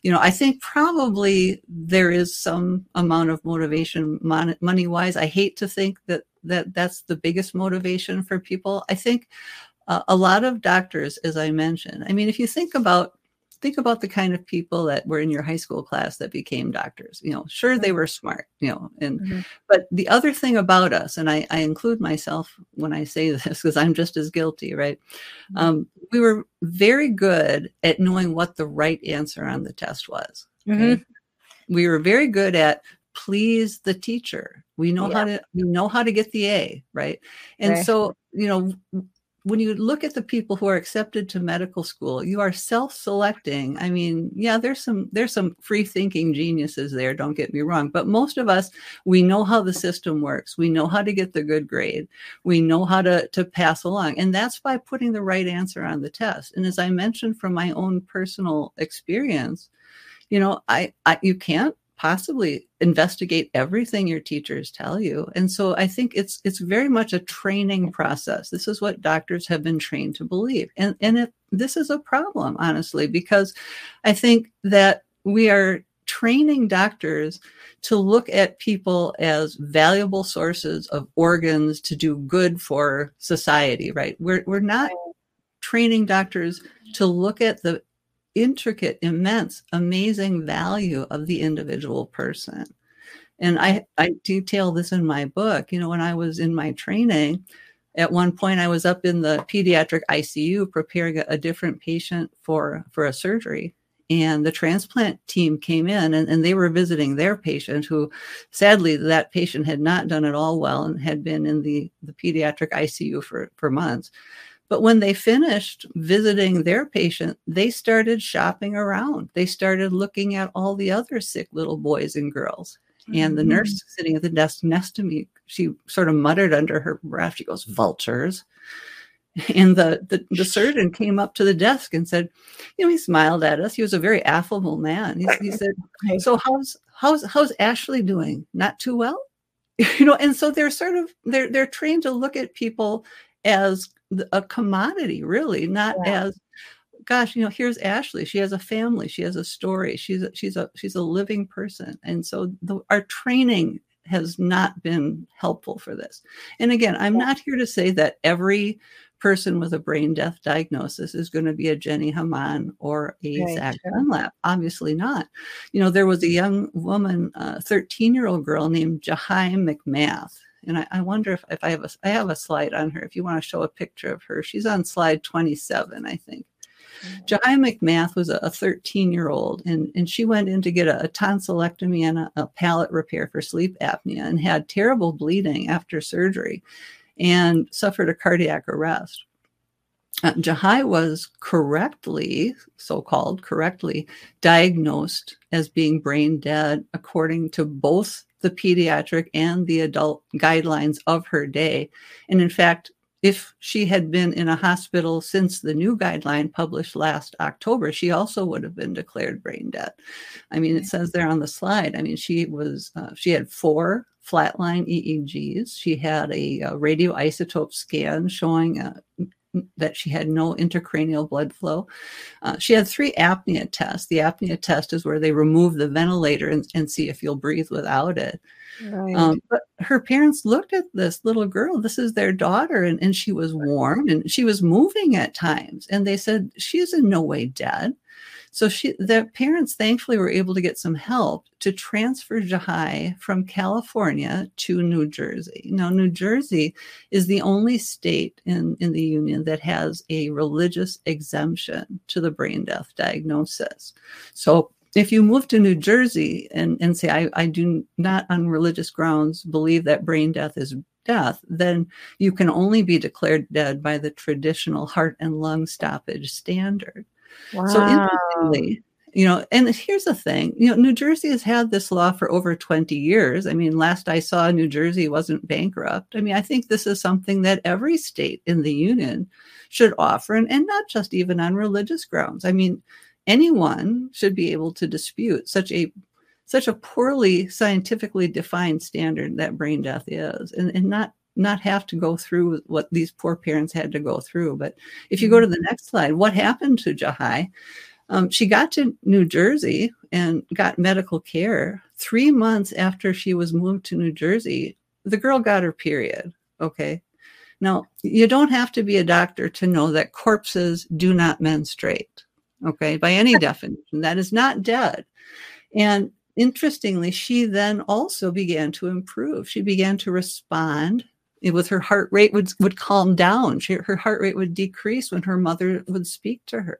Speaker 2: You know, I think probably there is some amount of motivation mon- money wise. I hate to think that, that that's the biggest motivation for people. I think uh, a lot of doctors, as I mentioned, I mean, if you think about think about the kind of people that were in your high school class that became doctors you know sure they were smart you know and mm-hmm. but the other thing about us and I, I include myself when i say this because i'm just as guilty right mm-hmm. um, we were very good at knowing what the right answer on the test was okay? mm-hmm. we were very good at please the teacher we know yeah. how to we know how to get the a right and right. so you know when you look at the people who are accepted to medical school you are self-selecting. I mean yeah there's some there's some free thinking geniuses there don't get me wrong but most of us we know how the system works. We know how to get the good grade. We know how to to pass along and that's by putting the right answer on the test. And as i mentioned from my own personal experience you know i, I you can't possibly investigate everything your teachers tell you. And so i think it's it's very much a training process. This is what doctors have been trained to believe. And and it, this is a problem honestly because i think that we are training doctors to look at people as valuable sources of organs to do good for society right? We're we're not training doctors to look at the intricate, immense, amazing value of the individual person. And I, I detail this in my book. You know, when I was in my training, at one point I was up in the pediatric ICU preparing a, different patient for, for a surgery. And the transplant team came in and, and they were visiting their patient who sadly that patient had not done at all well and had been in the, the pediatric ICU for, for months. But when they finished visiting their patient, they started shopping around. They started looking at all the other sick little boys and girls. Mm-hmm. And the nurse mm-hmm. sitting at the desk next to me, she sort of muttered under her breath, she goes, vultures. And the, the, the surgeon came up to the desk and said, you know, he smiled at us. He was a very affable man. He, he said, so how's, how's, how's Ashley doing? Not too well? You know, and so they're sort of, they're, they're trained to look at people as a commodity, really, not yeah. as gosh, you know, here's Ashley. She has a family. She has a story. She's a, she's a she's a living person. And so the, our training has not been helpful for this. And again, I'm not here to say that every person with a brain death diagnosis is going to be a Jenny Haman or a right, Zach sure. Dunlap. Obviously not. You know, there was a mm-hmm. young woman, a 13 year old girl named Jahi McMath. And I, I wonder if, if I have a I have a slide on her. If you want to show a picture of her, she's on slide 27, I think. Jai McMath was a 13 year old, and, and she went in to get a, a tonsillectomy and a, a palate repair for sleep apnea and had terrible bleeding after surgery and suffered a cardiac arrest. Uh, Jahi was correctly, so called correctly, diagnosed as being brain dead according to both the pediatric and the adult guidelines of her day. And in fact, if she had been in a hospital since the new guideline published last October, she also would have been declared brain dead. I mean, it says there on the slide. I mean, she was uh, she had four flatline EEGs. She had a, a radioisotope scan showing uh, that she had no intracranial blood flow. Uh, she had three apnea tests. The apnea test is where they remove the ventilator and, and see if you'll breathe without it. Right. Um, but her parents looked at this little girl. This is their daughter, and, and she was warm and she was moving at times. And they said, She's in no way dead. So she, the parents thankfully were able to get some help to transfer Jahi from California to New Jersey. Now, New Jersey is the only state in, in the union that has a religious exemption to the brain death diagnosis. So if you move to New Jersey and, and say, I, I do not on religious grounds believe that brain death is death, then you can only be declared dead by the traditional heart and lung stoppage standard. Wow. So interestingly, you know, and here's the thing, you know, New Jersey has had this law for over 20 years. I mean, last I saw, New Jersey wasn't bankrupt. I mean, I think this is something that every state in the union should offer, and, and not just even on religious grounds. I mean, anyone should be able to dispute such a such a poorly scientifically defined standard that brain death is and, and not not have to go through what these poor parents had to go through but if you go to the next slide what happened to jahi um, she got to new jersey and got medical care three months after she was moved to new jersey the girl got her period okay now you don't have to be a doctor to know that corpses do not menstruate okay, by any definition. That is not dead. And interestingly, she then also began to improve. She began to respond with her heart rate would, would calm down. She, her heart rate would decrease when her mother would speak to her.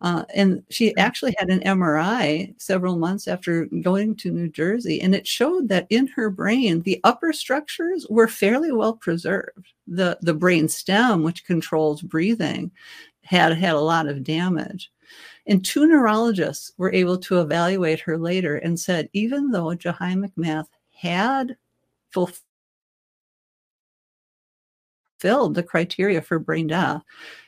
Speaker 2: Uh, and she actually had an MRI several months after going to New Jersey, and it showed that in her brain, the upper structures were fairly well preserved. The, the brain stem, which controls breathing, had had a lot of damage. And two neurologists were able to evaluate her later and said, even though Jahi McMath had fulfilled the criteria for brain death,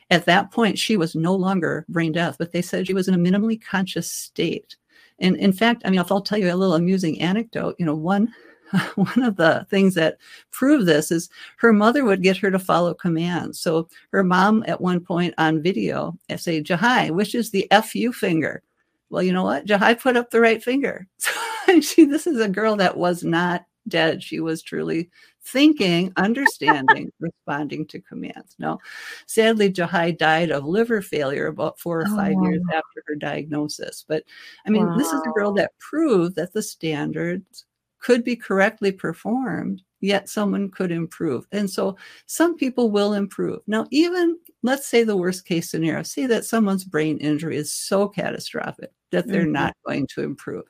Speaker 2: at that point she was no longer brain death, but they said she was in a minimally conscious state. And in fact, I mean, I'll tell you a little amusing anecdote, you know, one one of the things that prove this is her mother would get her to follow commands. So her mom at one point on video eh, say, Jahi, which is the FU finger? Well, you know what? Jahi put up the right finger. So she, this is a girl that was not dead. She was truly thinking, understanding, responding to commands. No, sadly, Jahi died of liver failure about four or five oh, years after her diagnosis. But I mean, wow. this is a girl that proved that the standards could be correctly performed, yet someone could improve. And so some people will improve. Now, even let's say the worst case scenario, say that someone's brain injury is so catastrophic that they're mm-hmm. not going to improve.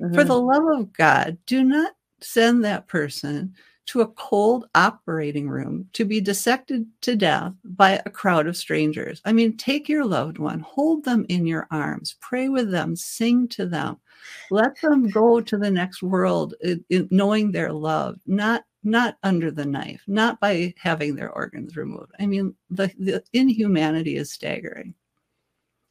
Speaker 2: Mm-hmm. For the love of God, do not send that person to a cold operating room to be dissected to death by a crowd of strangers. I mean, take your loved one, hold them in your arms, pray with them, sing to them, let them go to the next world knowing they're loved, not not under the knife, not by having their organs removed. I mean, the, the inhumanity is staggering.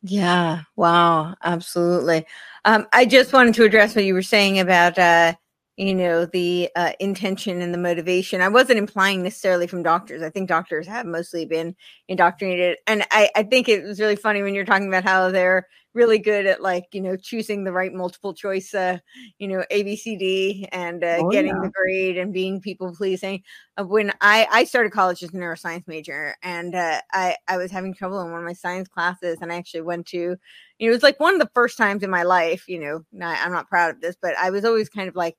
Speaker 1: Yeah. Wow. Absolutely. Um, I just wanted to address what you were saying about uh, you know the uh, intention and the motivation. I wasn't implying necessarily from doctors. I think doctors have mostly been indoctrinated. And i, I think it was really funny when you're talking about how they're really good at like you know choosing the right multiple choice uh you know abcd and uh, oh, getting yeah. the grade and being people pleasing. Uh, when i i started college as a neuroscience major and uh, i i was having trouble in one of my science classes and i actually went to you know it was like one of the first times in my life you know not, i'm not proud of this but i was always kind of like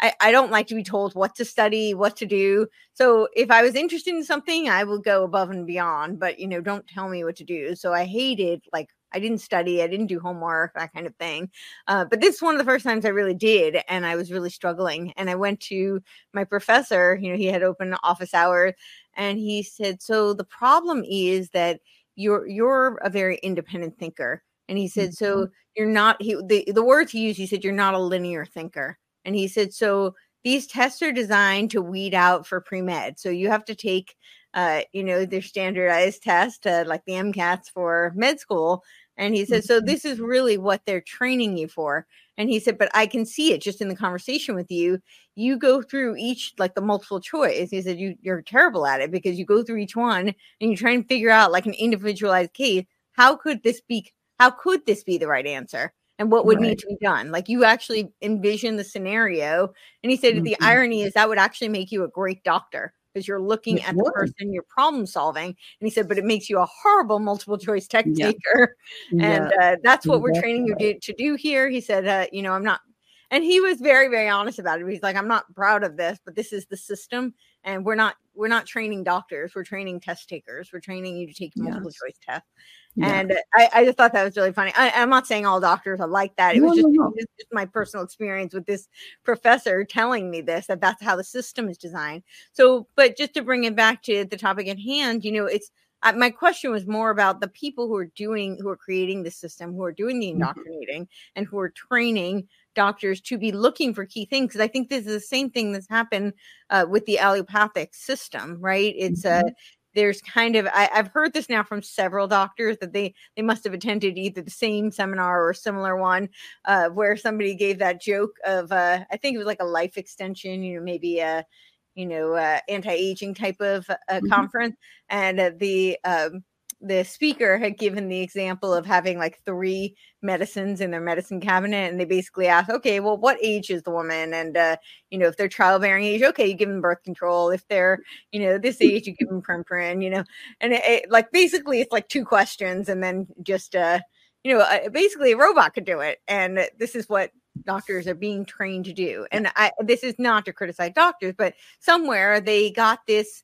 Speaker 1: I, I don't like to be told what to study, what to do. So if I was interested in something, I will go above and beyond, but you know, don't tell me what to do. So I hated like I didn't study, I didn't do homework, that kind of thing. Uh, but this is one of the first times I really did, and I was really struggling. And I went to my professor, you know, he had open office hours, and he said, "So the problem is that you're you're a very independent thinker." And he said, mm-hmm. "So you're not." He the the words he used, he said, "You're not a linear thinker." And he said, so these tests are designed to weed out for pre med. So you have to take, uh, you know, their standardized test, uh, like the MCATs for med school. And he said, so mm-hmm. this is really what they're training you for. And he said, but I can see it just in the conversation with you. You go through each, like the multiple choice. He said, you, you're terrible at it because you go through each one and you try and figure out like an individualized case. How could this be? How could this be the right answer? And what would right. need to be done. Like you actually envision the scenario. And he said mm-hmm. the irony is that would actually make you a great doctor because you're looking it at would. the person you're problem solving. And he said, but it makes you a horrible multiple choice tech yeah. taker. And yeah. uh, that's what we're training you to, to do here. He said, uh, you know, I'm not, and he was very, very honest about it. He's like, I'm not proud of this, but this is the system. And we're not, we're not training doctors. We're training test takers. We're training you to take multiple yes. choice tests. And I, I, just thought that was really funny. I, am not saying all doctors are like that. It was, just, no, no. just, my personal experience with this professor telling me this that that's how the system is designed. So, but just to bring it back to the topic at hand, you know, it's uh, my question was more about the people who are doing, who are creating the system, who are doing the mm-hmm. indoctrinating, mm-hmm. and who are training doctors to be looking for key things. Because I think this is the same thing that's happened uh, with the allopathic system, right? It's uh, mm-hmm. a there's kind of I, have heard this now from several doctors that they they must have attended either the same seminar or a similar one uh, where somebody gave that joke of uh, I think it was like a life extension, you know, maybe a you know uh, anti-aging type of uh, mm-hmm. conference, and uh, the um, the speaker had given the example of having like three medicines in their medicine cabinet and they basically asked okay well what age is the woman? And uh you know if they're childbearing age okay you give them birth control. If they're you know this age you give them Premarin you know? And it, it, like basically it's like two questions and then just uh you know uh, basically a robot could do it and this is what doctors are being trained to do. And i this is not to criticize doctors but somewhere they got this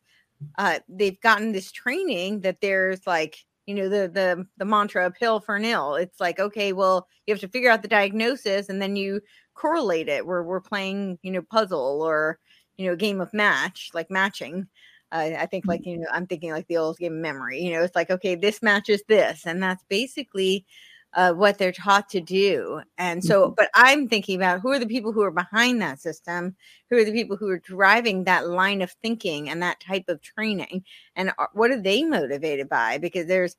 Speaker 1: uh, they've gotten this training that there's like you know the the the mantra a pill for nil. it's like okay well you have to figure out the diagnosis and then you correlate it where we're playing you know puzzle or you know game of match like matching uh, i think like mm-hmm. you know i'm thinking like the old game of memory you know it's like okay this matches this and that's basically uh, what they're taught to do. And so, mm-hmm. but I'm thinking about who are the people who are behind that system? Who are the people who are driving that line of thinking and that type of training? And what are they motivated by? Because there's,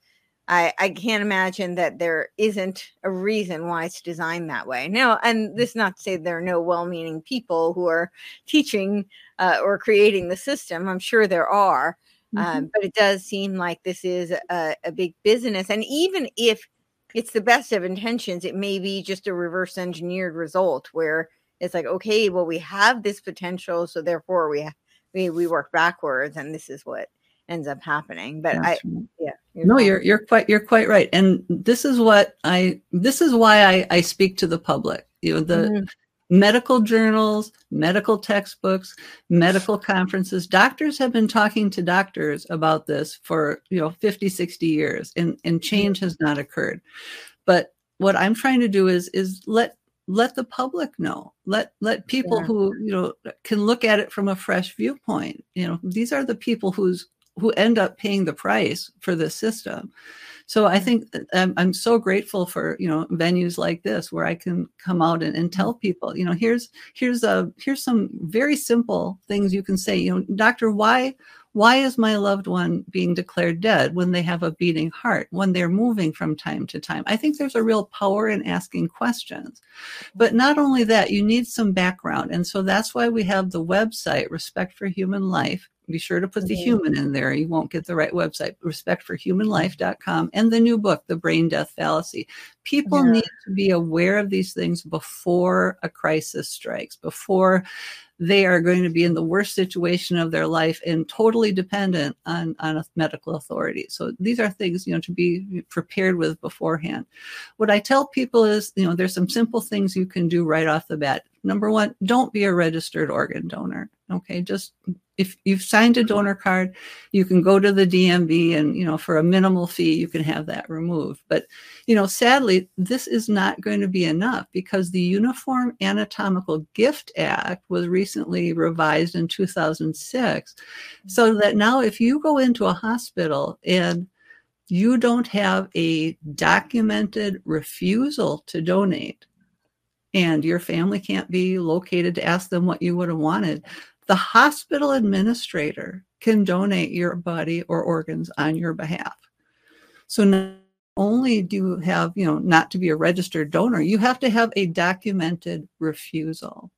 Speaker 1: I, I can't imagine that there isn't a reason why it's designed that way. Now, and this is not to say there are no well meaning people who are teaching uh, or creating the system. I'm sure there are. Mm-hmm. Um, but it does seem like this is a, a big business. And even if it's the best of intentions. It may be just a reverse engineered result where it's like, okay, well, we have this potential, so therefore we we we work backwards, and this is what ends up happening. But That's I, right. yeah,
Speaker 2: you're no, you're you're quite you're quite right, and this is what I this is why I I speak to the public. You know the. Mm-hmm medical journals, medical textbooks, medical conferences. Doctors have been talking to doctors about this for, you know, 50, 60 years and, and change has not occurred. But what I'm trying to do is is let let the public know let let people
Speaker 1: Yeah.
Speaker 2: who you know can look at it from a fresh viewpoint you know these are the people who's who end up paying the price for this system so i think I'm, um, I'm so grateful for you know venues like this where i can come out and, and tell people you know here's here's a here's some very simple things you can say you know doctor why why is my loved one being declared dead when they have a beating heart when they're moving from time to time? I think there's a real power in asking questions. But not only that you need some background. And so that's why we have the website respect for human life be sure to put the
Speaker 1: Mhm.
Speaker 2: human in there you won't get the right website respectforhumanlife.com and the new book the brain death fallacy people
Speaker 1: Yeah.
Speaker 2: need to be aware of these things before a crisis strikes before they are going to be in the worst situation of their life and totally dependent on, on a medical authority. So these are things, you know, to be prepared with beforehand. What I tell people is, you know, there's some simple things you can do right off the bat. Number one, don't be a registered organ donor. Okay. Just if you've signed a mm-hmm. donor card, you can go to the DMV and, you know, for a minimal fee, you can have that removed. But, you know, sadly, this is not going to be enough because the Uniform Anatomical Gift Act was recently revised in 2006. So mm-hmm. that now if you go into a hospital and you don't have a documented refusal to donate, and your family can't be located to ask them what you would have wanted, the hospital administrator can donate your body or organs on your behalf. So not only do you have, you know, not to be a registered donor, you have to have a documented refusal.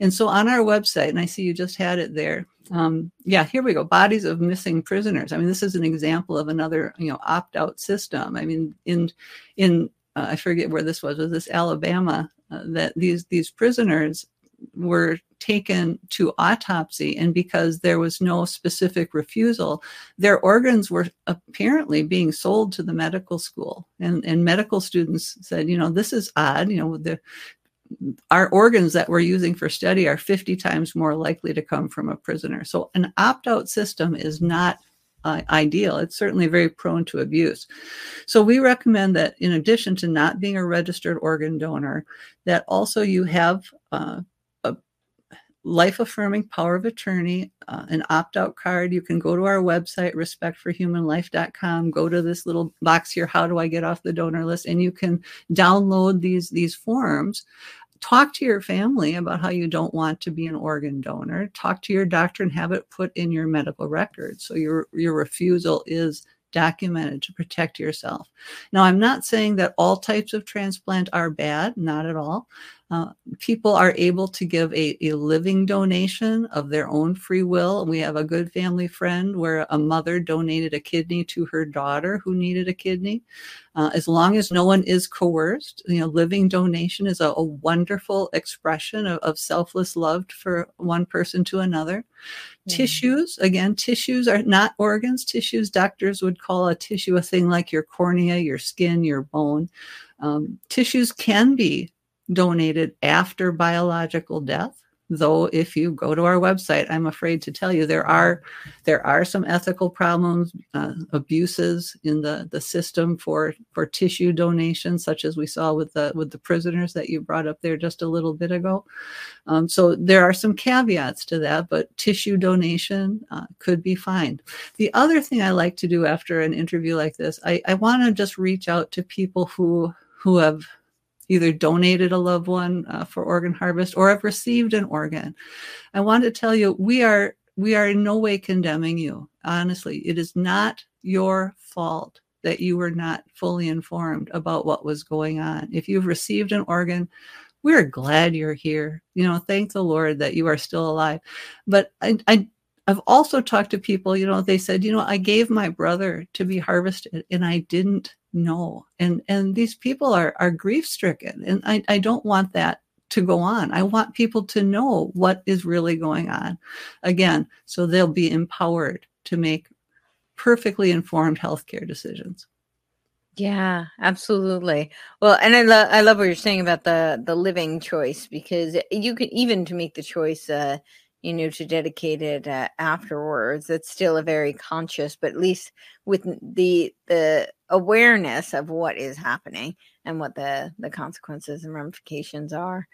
Speaker 2: And so on our website, and I see you just had it there. Um, yeah, here we go. Bodies of missing prisoners. I mean, this is an example of another, you know, opt-out system. I mean, in in uh, I forget where this was. Was this Alabama? Uh, that these these prisoners were taken to autopsy and because there was no specific refusal their organs were apparently being sold to the medical school. And and medical students said you know this is odd. You know the our organs that we're using for study are 50 times more likely to come from a prisoner. So an opt-out system is not uh, ideal. It's certainly very prone to abuse. So we recommend that in addition to not being a registered organ donor that also you have uh, life affirming power of attorney, uh, an opt out card. You can go to our website, respectforhumanlife.com, go to this little box here, how do I get off the donor list? And you can download these, these forms. Talk to your family about how you don't want to be an organ donor. Talk to your doctor and have it put in your medical record. So your, your refusal is documented to protect yourself. Now, I'm not saying that all types of transplant are bad, not at all. Uh, people are able to give a, a living donation of their own free will. We have a good family friend where a mother donated a kidney to her daughter who needed a kidney. Uh, as long as no one is coerced, you know, living donation is a, a wonderful expression of, of selfless love for one person to another.
Speaker 1: Yeah.
Speaker 2: Tissues, again, tissues are not organs. Tissues, doctors would call a tissue a thing like your cornea, your skin, your bone. Um, tissues can be donated after biological death though if you go to our website i'm afraid to tell you there are there are some ethical problems uh, abuses in the the system for for tissue donation such as we saw with the with the prisoners that you brought up there just a little bit ago. Um, so there are some caveats to that but tissue donation uh, could be fine. The other thing i like to do after an interview like this i, I want to just reach out to people who who have either donated a loved one uh, for organ harvest or have received an organ. I want to tell you, we are we are in no way condemning you. Honestly, it is not your fault that you were not fully informed about what was going on. If you've received an organ, we're glad you're here. You know, thank the Lord that you are still alive. But I, I I've also talked to people, you know, they said, you know, I gave my brother to be harvested and I didn't know. And and these people are are grief stricken. And I, I don't want that to go on. I want people to know what is really going on. Again, so they'll be empowered to make perfectly informed healthcare decisions.
Speaker 1: Yeah, absolutely. Well, and I love I love what you're saying about the the living choice because you can even to make the choice uh you know to dedicate it uh, afterwards it's still a very conscious but at least with the the awareness of what is happening and what the the consequences and ramifications are.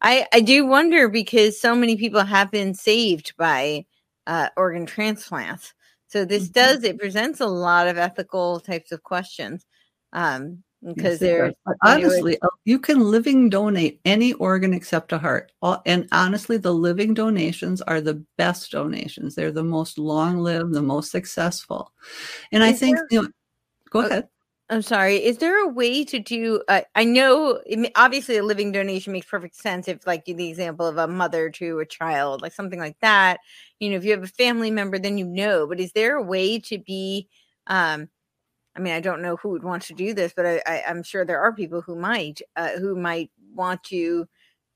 Speaker 1: I I do wonder because so many people have been saved by uh, organ transplants. So this mm-hmm. does it presents a lot of ethical types of questions. Um, because yes,
Speaker 2: they're honestly uh, you can living donate any organ except a heart. And honestly the living donations are the best donations. They're the most long lived the most successful. And is i think there, you know go uh, ahead.
Speaker 1: I'm sorry. Is there a way to do uh, i know obviously a living donation makes perfect sense if like the example of a mother to a child like something like that. You know if you have a family member then you know. But is there a way to be um I mean, I don't know who would want to do this, but I, I, am sure there are people who might, uh, who might want to,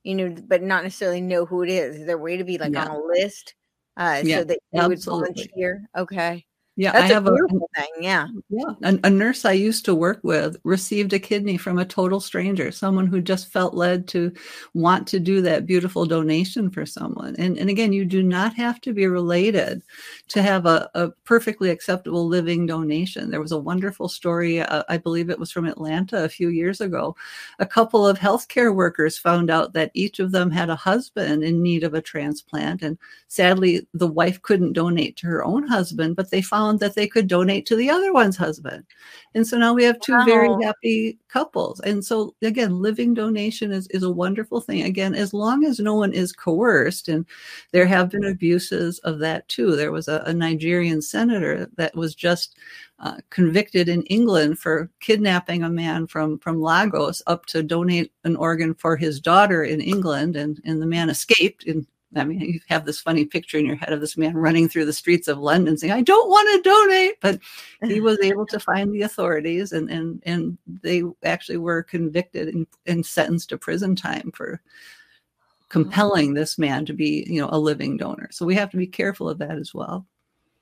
Speaker 1: you know, but not necessarily know who it is. Is there a way to be like yeah. on a list uh, yeah, so that you absolutely. would volunteer? Okay.
Speaker 2: Yeah, That's I have a, a thing. Yeah, yeah. A, a, nurse I used to work with received a kidney from a total stranger, someone who just felt led to want to do that beautiful donation for someone. And and again, you do not have to be related to have a, a perfectly acceptable living donation. There was a wonderful story, uh, I believe it was from Atlanta a few years ago. A couple of healthcare workers found out that each of them had a husband in need of a transplant, and sadly, the wife couldn't donate to her own husband, but they found found that they could donate to the other one's husband. And so now we have two wow. very happy couples. And so again, living donation is, is a wonderful thing. Again, as long as no one is coerced, and there have been abuses of that too. There was a, a Nigerian senator that was just uh, convicted in England for kidnapping a man from from Lagos up to donate an organ for his daughter in England, and and the man escaped in I mean, you have this funny picture in your head of this man running through the streets of London saying, I don't want to donate. But he was able to find the authorities and, and, and they actually were convicted and, and sentenced to prison time for compelling this man to be, you know, a living donor. So we have to be careful of that as well.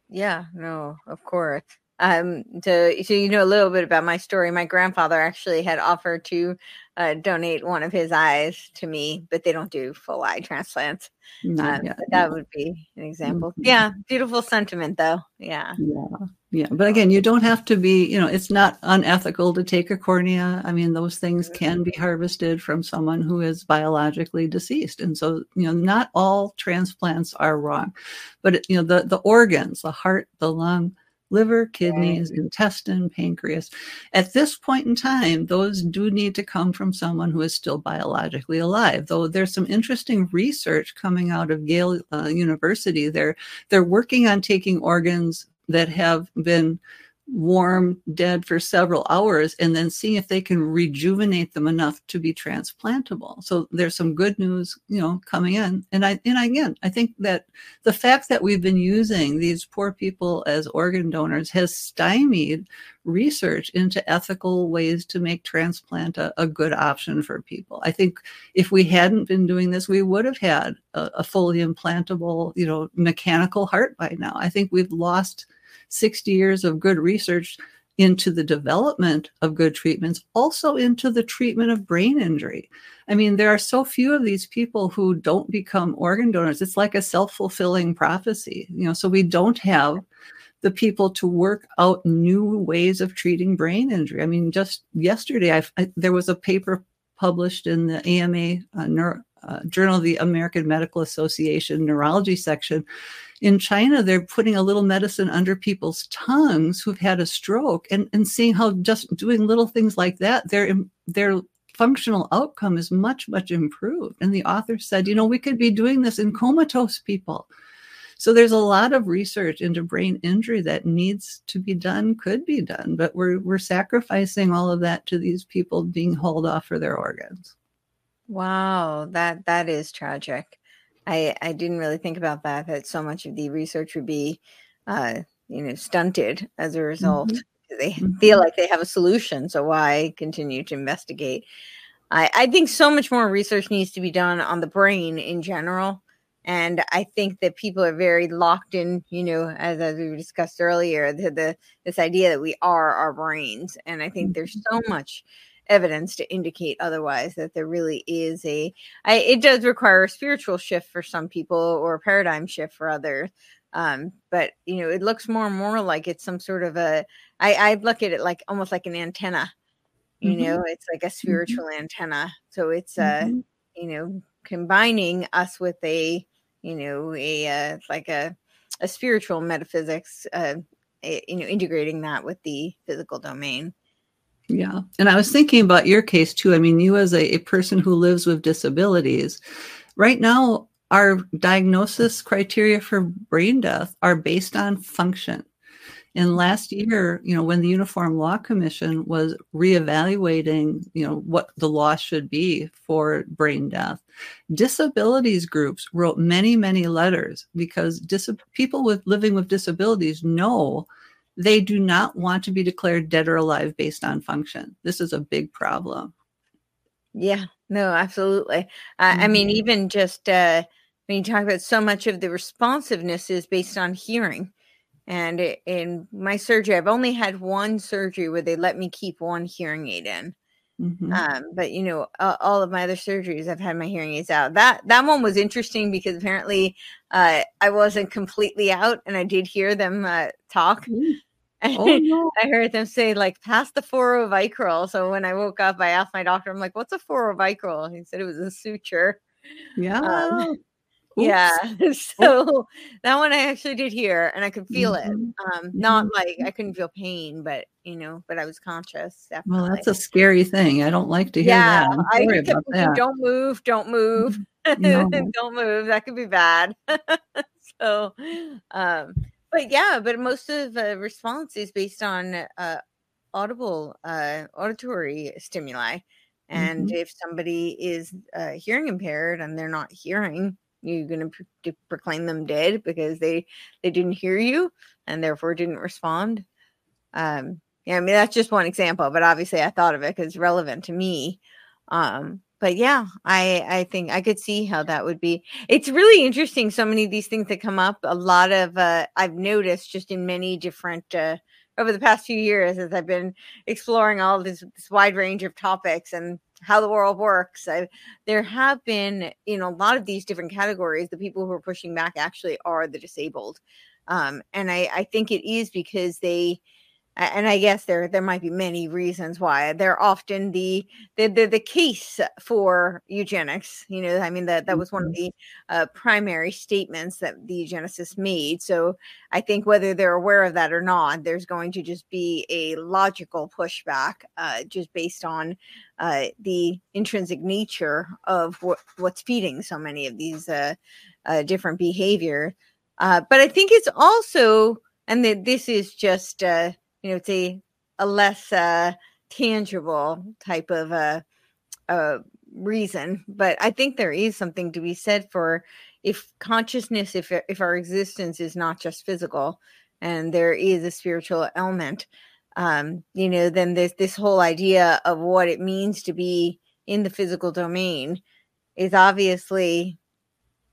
Speaker 1: Yeah, no, of course. Um, to so you know a little bit about my story. My grandfather actually had offered to uh, donate one of his eyes to me, but they don't do full eye transplants. No, um, yeah, that no. would be an example. Mm-hmm. Yeah, beautiful sentiment though. Yeah.
Speaker 2: Yeah. Yeah. But again, you don't have to be, you know, it's not unethical to take a cornea. I mean, those things can be harvested from someone who is biologically deceased. And so, you know, not all transplants are wrong. But, you know, the, the organs, the heart, the lung, liver, kidneys, intestine, pancreas. At this point in time, those do need to come from someone who is still biologically alive. Though there's some interesting research coming out of Yale uh, University. They're they're working on taking organs that have been warm dead for several hours and then seeing if they can rejuvenate them enough to be transplantable. So there's some good news you know coming in. And i and again i think that the fact that we've been using these poor people as organ donors has stymied research into ethical ways to make transplant a, a good option for people. I think if we hadn't been doing this we would have had a, a fully implantable you know mechanical heart by now. I think we've lost 60 years of good research into the development of good treatments, also into the treatment of brain injury. I mean, there are so few of these people who don't become organ donors. It's like a self fulfilling prophecy, you know, so we don't have the people to work out new ways of treating brain injury. I mean, just yesterday, I, I there was a paper published in the AMA uh, Neuro, uh, Journal of the American Medical Association neurology section in China, they're putting a little medicine under people's tongues who've had a stroke and, and seeing how just doing little things like that, their, their functional outcome is much, much improved. And the author said, you know, we could be doing this in comatose people. So there's a lot of research into brain injury that needs to be done, could be done, but we're we're sacrificing all of that to these people being hauled off for their organs.
Speaker 1: Wow, that that is tragic. I I didn't really think about that. That so much of the research would be, uh, you know, stunted as a result. Mm-hmm. They mm-hmm. feel like they have a solution, so why continue to investigate? I I think so much more research needs to be done on the brain in general. And I think that people are very locked in, you know, as, as we discussed earlier, the, the this idea that we are our brains. And I think there's so mm-hmm. much evidence to indicate otherwise that there really is a I, it does require a spiritual shift for some people or a paradigm shift for others um but you know it looks more and more like it's some sort of a i i look at it like almost like an antenna You mm-hmm. know, it's like a mm-hmm. spiritual mm-hmm. antenna. So it's uh, mm-hmm. you know, combining us with a, you know, a uh, like a a spiritual metaphysics, uh, a, you know, integrating that with the physical domain.
Speaker 2: Yeah. And I was thinking about your case too. I mean, you as a, a person who lives with disabilities, right now, our diagnosis criteria for brain death are based on function. And last year, you know, when the Uniform Law Commission was reevaluating, you know, what the law should be for brain death, disabilities groups wrote many, many letters because dis- people with living with disabilities know they do not want to be declared dead or alive based on function. This is a big problem.
Speaker 1: Yeah, no, absolutely. Uh, mm-hmm. I mean, mm-hmm. even just uh, when you talk about so much of the responsiveness is based on hearing and in my surgery, I've only had one surgery where they let me keep one hearing aid in. Mm-hmm. Um, but you know, uh, all of my other surgeries, I've had my hearing aids out. That that one was interesting because apparently uh, I wasn't completely out, and I did hear them uh, talk. Mm. Oh, no. I heard them say like pass the four-oh Vicryl. So when I woke up, I asked my doctor, I'm like, "What's a four-oh Vicryl?" He said it was a suture.
Speaker 2: Yeah. Um,
Speaker 1: yeah. So that one I actually did hear and I could feel mm-hmm. it. Um, not mm-hmm. like I couldn't feel pain, but you know, but I was conscious.
Speaker 2: Definitely. Well, that's a scary thing. I don't like to hear yeah, that. About
Speaker 1: that. Don't move, don't move. Mm-hmm. No. don't move. That could be bad. so um but yeah, but most of the response is based on uh audible uh auditory stimuli. And mm-hmm. if somebody is uh, hearing impaired and they're not hearing, you're going to proclaim them dead because they they didn't hear you and therefore didn't respond? Um yeah i mean that's just one example but obviously i thought of it because it's relevant to me. Um but yeah i i think i could see how that would be. It's really interesting so many of these things that come up a lot of uh i've noticed just in many different uh over the past few years as i've been exploring all this, this wide range of topics and how the world works. I, there have been, in a lot of these different categories. The people who are pushing back actually are the disabled, um, and I, I think it is because they and I guess there there might be many reasons why they're often the the the, the case for eugenics. You know, I mean that that was one of mm-hmm. the uh, primary statements that the eugenicists made. So I think whether they're aware of that or not, there's going to just be a logical pushback, uh, just based on uh, the intrinsic nature of what, what's feeding so many of these uh, uh, different behavior. Uh, but I think it's also, and that this is just you know, it's a a less uh, tangible type of a, uh, a reason. But I think there is something to be said for if consciousness, if if our existence is not just physical, and there is a spiritual element, um, you know, then this this whole idea of what it means to be in the physical domain is obviously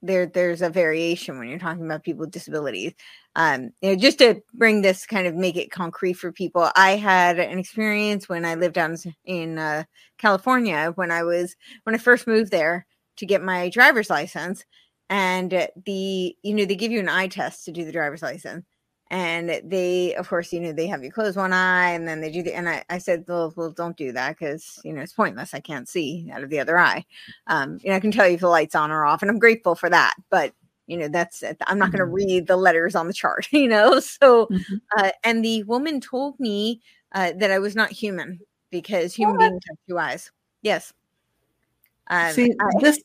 Speaker 1: there there's a variation when you're talking about people with disabilities um you know just to bring this kind of make it concrete for people i had an experience when i lived down in uh, california when i was when i first moved there to get my driver's license and the you know they give you an eye test to do the driver's license and they of course you know they have you close one eye and then they do the and i, I said well, well don't do that because you know it's pointless. I can't see out of the other eye. Um you know i can tell you if the light's on or off and i'm grateful for that but you know that's it. i'm not going to mm-hmm. read the letters on the chart you know so mm-hmm. uh, and the woman told me uh, that i was not human because human what? beings have two eyes yes
Speaker 2: um, See, I, this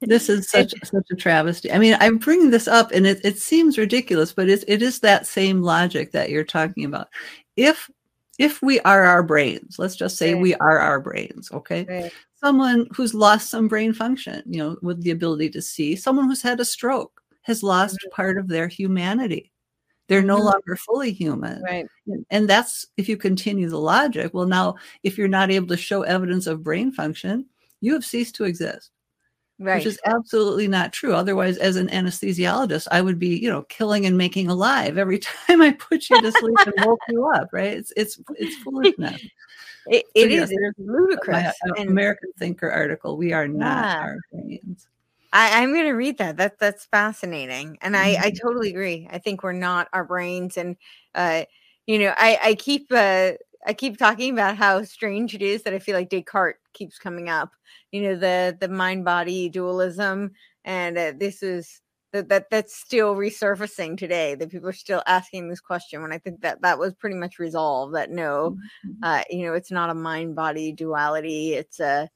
Speaker 2: this is such such a travesty. I mean, I'm bringing this up, and it, it seems ridiculous, but it, it is that same logic that you're talking about. If if we are our brains, let's just say right. we are our brains, okay? Right. Someone who's lost some brain function, you know, with the ability to see, someone who's had a stroke has lost mm-hmm. part of their humanity. They're no mm-hmm. longer fully human.
Speaker 1: Right.
Speaker 2: And that's if you continue the logic. Well, now, if you're not able to show evidence of brain function, you have ceased to exist right. which is absolutely not true. Otherwise, as an anesthesiologist, I would be, you know, killing and making alive every time I put you to sleep and woke you up. Right? It's it's it's foolishness.
Speaker 1: It, it so, yes, is ludicrous. My,
Speaker 2: and, American Thinker article. We are not yeah. our brains.
Speaker 1: I, am going to read that. That that's fascinating, and I, mm-hmm. I totally agree. I think we're not our brains, and uh, you know, I I keep uh, I keep talking about how strange it is that I feel like Descartes keeps coming up. You know, the the mind body dualism, and uh, this is that that that's still resurfacing today. That people are still asking this question. When I think that that was pretty much resolved. That no, mm-hmm. uh, you know, it's not a mind body duality. It's a,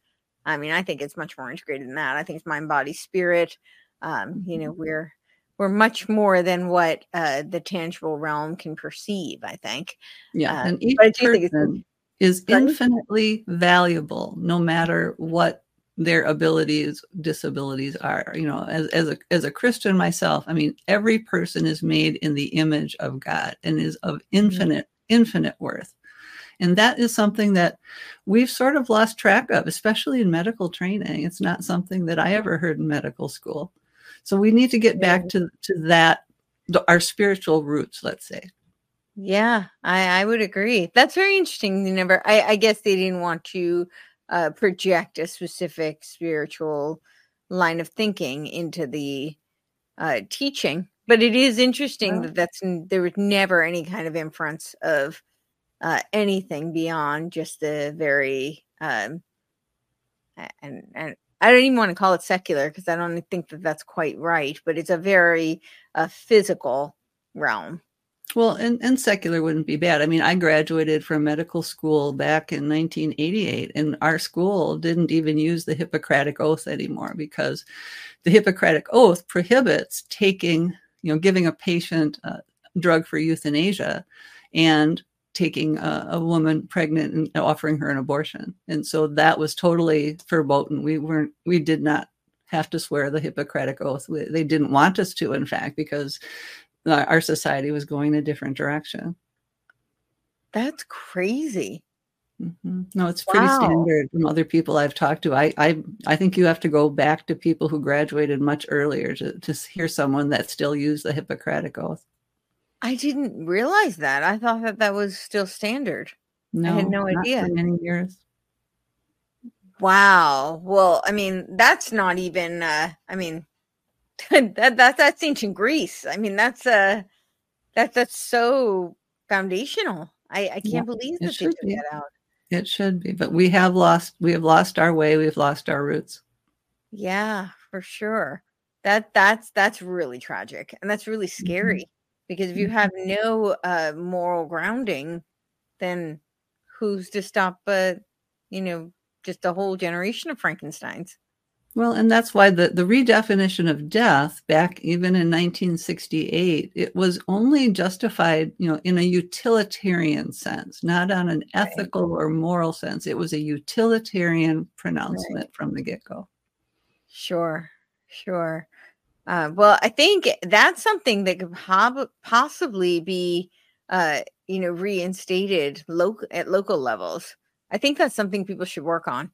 Speaker 1: I mean, I think it's much more integrated than that. I think it's mind body spirit. Um, you know, mm-hmm. we're we're much more than what uh, the tangible realm can perceive. I think.
Speaker 2: Yeah, uh, and each person is infinitely valuable, no matter what their abilities disabilities are you know as, as a as a christian myself i mean every person is made in the image of god and is of mm-hmm. infinite mm-hmm. infinite worth. And that is something that we've sort of lost track of especially in medical training. It's not something that i ever heard in medical school. So we need to get back to to that our spiritual roots let's say.
Speaker 1: Yeah i i would agree. That's very interesting you never. I i guess they didn't want to uh, project a specific spiritual line of thinking into the uh, teaching. But it is interesting that that's there was never any kind of inference of uh, anything beyond just the very um, and and I don't even want to call it secular because I don't think that that's quite right. But it's a very uh, physical realm.
Speaker 2: Well, and, and secular wouldn't be bad. I mean, I graduated from medical school back in 1988, and our school didn't even use the Hippocratic Oath anymore because the Hippocratic Oath prohibits taking, you know, giving a patient a drug for euthanasia and taking a, a, woman pregnant and offering her an abortion. And so that was totally verboten. We weren't, we did not have to swear the Hippocratic Oath. They didn't want us to, in fact, because our society was going a different direction.
Speaker 1: That's crazy.
Speaker 2: Mm-hmm. No, it's pretty wow. standard from other people I've talked to. I, I I think you have to go back to people who graduated much earlier to, to hear someone that still used the Hippocratic Oath.
Speaker 1: I didn't realize that. I thought that that was still standard. No, I had no idea.
Speaker 2: many years.
Speaker 1: Wow. Well, I mean, that's not even. Uh, I mean, that, that that's ancient Greece. I mean, that's uh that that's so foundational. I, I can't yeah, believe that they took be. that out.
Speaker 2: It should be, but we have lost we have lost our way. We've lost our roots.
Speaker 1: Yeah, for sure. That that's that's really tragic and that's really mm-hmm. scary mm-hmm. because if you mm-hmm. have no uh moral grounding, then who's to stop uh you know just a whole generation of Frankensteins?
Speaker 2: Well, and that's why the, the redefinition of death back even in 1968, it was only justified, you know, in a utilitarian sense, not on an ethical right. or moral sense. It was a utilitarian pronouncement right. from the get-go.
Speaker 1: Sure, sure. Uh, well, I think that's something that could hob- possibly be, uh, you know, reinstated local at local levels. I think that's something people should work on.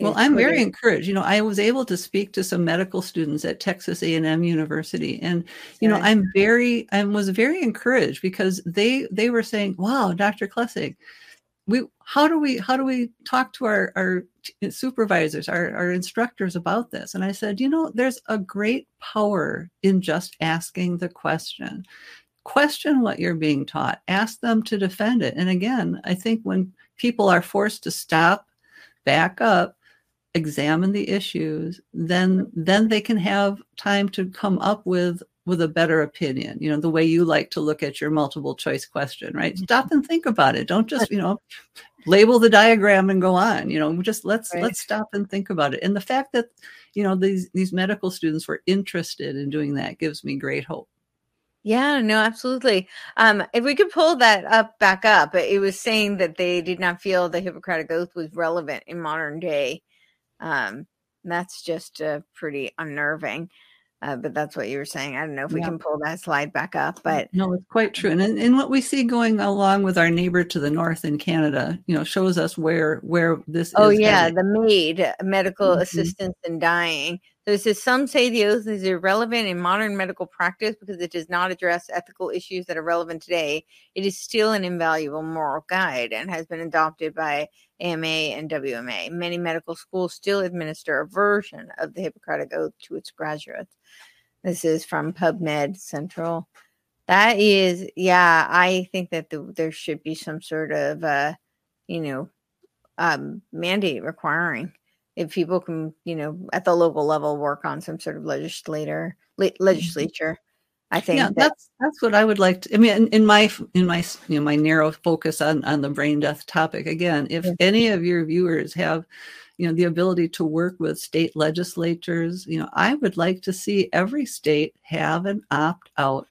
Speaker 2: Well, I'm very encouraged. You know, I was able to speak to some medical students at Texas A&M University, and you know, I'm very, I was very encouraged because they they were saying, "Wow, Dr. Klessig, we how do we how do we talk to our our supervisors, our our instructors about this?" And I said, "You know, there's a great power in just asking the question." Question what you're being taught. Ask them to defend it. And again, I think when people are forced to stop, back up, examine the issues then then they can have time to come up with with a better opinion you know the way you like to look at your multiple choice question right? Mm-hmm. stop and think about it. Don't just you know label the diagram and go on you know just let's right. let's stop and think about it. And the fact that you know these these medical students were interested in doing that gives me great hope.
Speaker 1: Yeah, no, absolutely. Um, if we could pull that up back up, it was saying that they did not feel the Hippocratic Oath was relevant in modern day um, that's just uh, pretty unnerving. Uh, but that's what you were saying. I don't know if we yeah. can pull that slide back up, but
Speaker 2: no, it's quite true. And, and what we see going along with our neighbor to the north in Canada, you know, shows us where where this.
Speaker 1: Oh yeah, headed. the MAID, medical mm-hmm. assistance in dying. It says some say the oath is irrelevant in modern medical practice because it does not address ethical issues that are relevant today. It is still an invaluable moral guide and has been adopted by AMA and WMA. Many medical schools still administer a version of the Hippocratic Oath to its graduates. This is from PubMed Central That is, yeah, I think that the, there should be some sort of, uh, you know, um, mandate requiring if people can, you know, at the local level work on some sort of legislator le- mm-hmm. legislature. I think
Speaker 2: yeah, that, that's that's what I would like to. I mean, in, in, my in my you know my narrow focus on on the brain death topic again, if yeah. any of your viewers have you know the ability to work with state legislatures, you know, I would like to see every state have an opt out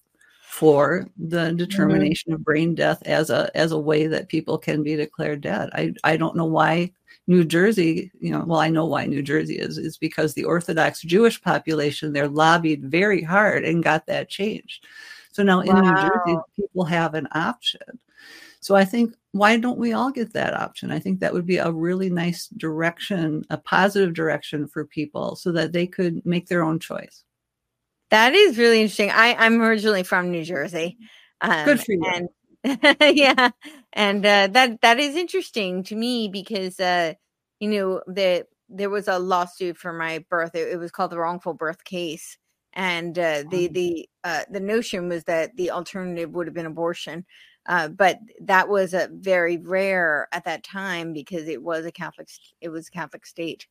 Speaker 2: for the mm-hmm. determination mm-hmm. of brain death as a as a way that people can be declared dead. I I don't know why New Jersey, you know, well, I know why New Jersey is, is because the Orthodox Jewish population there lobbied very hard and got that changed. So now in wow. New Jersey, people have an option. So I think why don't we all get that option? I think that would be a really nice direction, a positive direction for people so that they could make their own choice.
Speaker 1: That is really interesting. I, I'm originally from New Jersey.
Speaker 2: Um, Good for you.
Speaker 1: And yeah, and uh, that that is interesting to me because uh, you know that there was a lawsuit for my birth. It, it was called the wrongful birth case, and uh, the the uh, the notion was that the alternative would have been abortion. Uh, but that was a very rare at that time because it was a Catholic it was a Catholic state.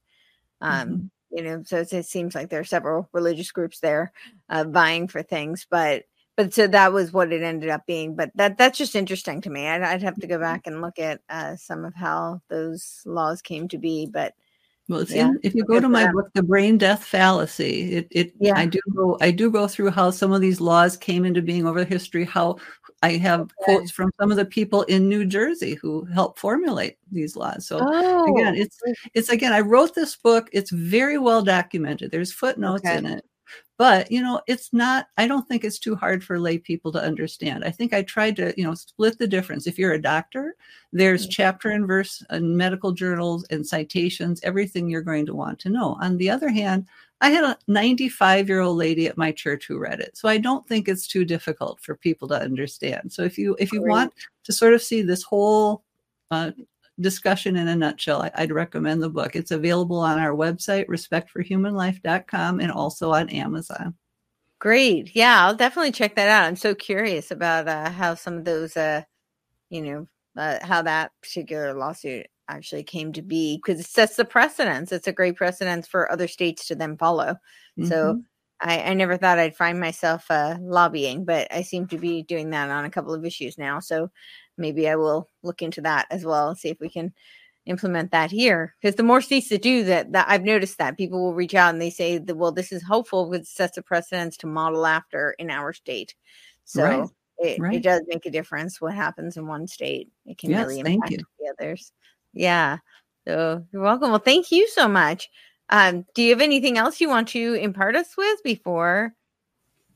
Speaker 1: Um, mm-hmm. You know, so it, it, seems like there are several religious groups there uh, vying for things, but but so that was what it ended up being but that that's just interesting to me i'd, I'd have to go mm-hmm. back and look at uh, some of how those laws came to be but
Speaker 2: well, yeah, in, if you go to my book, "The Brain Death Fallacy," it, it yeah. I do go I do go through how some of these laws came into being over history. How I have okay. quotes from some of the people in New Jersey who helped formulate these laws. So oh. again, it's it's again I wrote this book. It's very well documented. There's footnotes okay. in it but you know it's not i don't think it's too hard for lay people to understand i think i tried to you know split the difference if you're a doctor there's mm-hmm. chapter and verse and medical journals and citations everything you're going to want to know on the other hand i had a 95 year old lady at my church who read it so i don't think it's too difficult for people to understand so if you if you Great. want to sort of see this whole uh, discussion in a nutshell, I, would recommend the book. It's available on our website, respectforhumanlife.com, and also on Amazon.
Speaker 1: Great. Yeah, I'll definitely check that out. I'm so curious about uh, how some of those, uh, you know, uh, how that particular lawsuit actually came to be because it sets the precedence. It's a great precedence for other states to then follow. Mm-hmm. So I, I, never thought I'd find myself uh, lobbying, but I seem to be doing that on a couple of issues now. So maybe I will look into that as well and see if we can implement that here. Because the more states that do that, that I've noticed that people will reach out and they say that well, this is hopeful because it sets a precedence to model after in our state. So right. It, right. it does make a difference what happens in one state. It can yes, really impact the others. Yeah. So you're welcome. Well, thank you so much. Um, do you have anything else you want to impart us with before?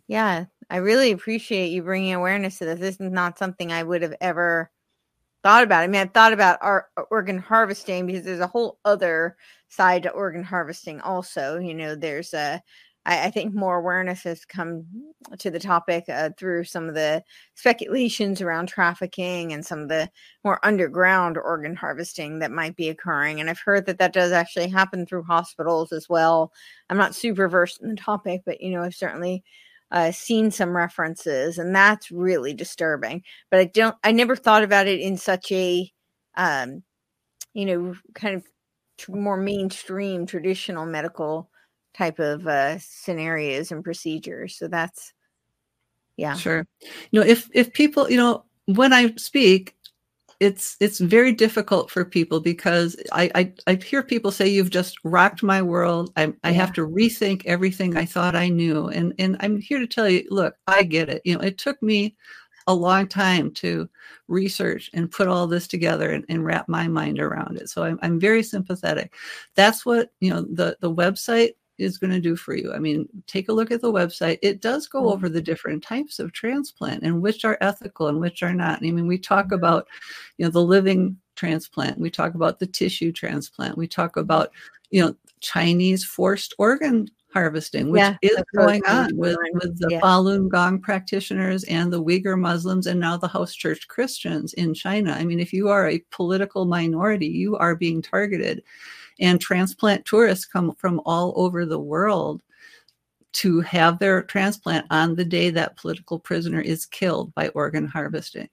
Speaker 1: Yeah, I really appreciate you bringing awareness to this. This is not something I would have ever thought about. I mean, I've thought about our uh, organ harvesting because there's a whole other side to organ harvesting. Also, you know, there's a I, I think more awareness has come to the topic uh, through some of the speculations around trafficking and some of the more underground organ harvesting that might be occurring. And I've heard that that does actually happen through hospitals as well. I'm not super versed in the topic, but you know, I've certainly uh, seen some references, and that's really disturbing. But I don't, I never thought about it in such a, um, you know, kind of more mainstream traditional medical type of uh, scenarios and procedures. So that's, yeah,
Speaker 2: sure. You know, if if people, you know, when I speak, it's it's very difficult for people because I, I, I hear people say you've just rocked my world. I I have to rethink everything I thought I knew, and and I'm here to tell you, look, I get it. You know, it took me a long time to research and put all this together and, and wrap my mind around it. So I'm I'm very sympathetic. That's what you know the the website is going to do for you. I mean, take a look at the website. It does go mm-hmm. over the different types of transplant and which are ethical and which are not. I mean, we talk mm-hmm. about, you know, the living transplant. We talk about the tissue transplant. We talk about, you know, Chinese forced organ harvesting, which yeah, is going on with, with the yeah. Falun Gong practitioners and the Uyghur Muslims and now the house church Christians in China. I mean, if you are a political minority, you are being targeted and transplant tourists come from all over the world to have their transplant on the day that political prisoner is killed by organ harvesting.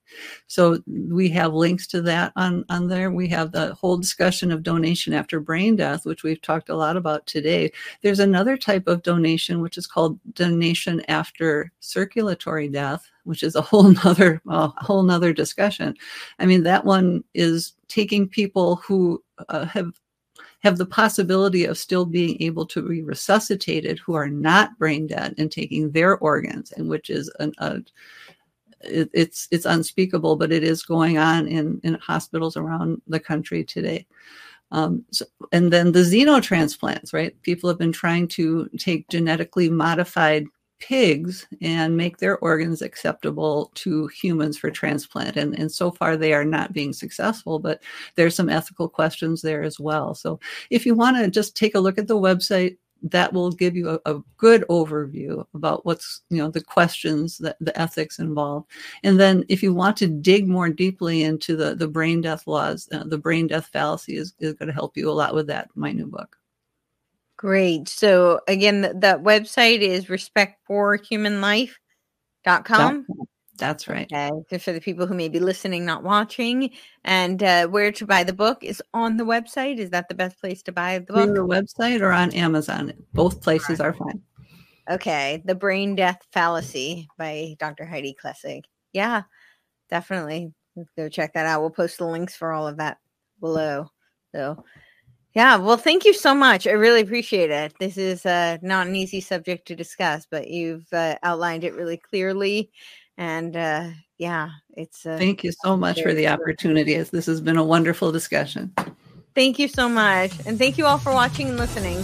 Speaker 2: So we have links to that on, on there. We have the whole discussion of donation after brain death, which we've talked a lot about today. There's another type of donation, which is called donation after circulatory death, which is a whole nother, a whole nother discussion. I mean, that one is taking people who uh, have have the possibility of still being able to be resuscitated who are not brain dead and taking their organs, and which is an, a it, it's it's unspeakable, but it is going on in in hospitals around the country today. Um, so, and then the xenotransplants, right? People have been trying to take genetically modified pigs and make their organs acceptable to humans for transplant. And, and so far, they are not being successful, but there's some ethical questions there as well. So if you want to just take a look at the website, that will give you a, a, good overview about what's you know the questions that the ethics involved and then if you want to dig more deeply into the the brain death laws uh, the brain death fallacy is, is going to help you a lot with that my new book
Speaker 1: Great. So again, th- that website is respectforhumanlife.com.
Speaker 2: That's right.
Speaker 1: Okay. For the people who may be listening, not watching, and uh, where to buy the book is on the website. Is that the best place to buy the book?
Speaker 2: On the website or on Amazon. Both places are fine.
Speaker 1: Okay. The Brain Death Fallacy by Dr. Heidi Klessig. Yeah, definitely. Let's go check that out. We'll post the links for all of that below. So yeah, well, thank you so much. I really appreciate it. This is uh, not an easy subject to discuss, but you've uh, outlined it really clearly. And uh, yeah, it's. Uh,
Speaker 2: thank you so much for the opportunity. This has been a wonderful discussion.
Speaker 1: Thank you so much. And thank you all for watching and listening.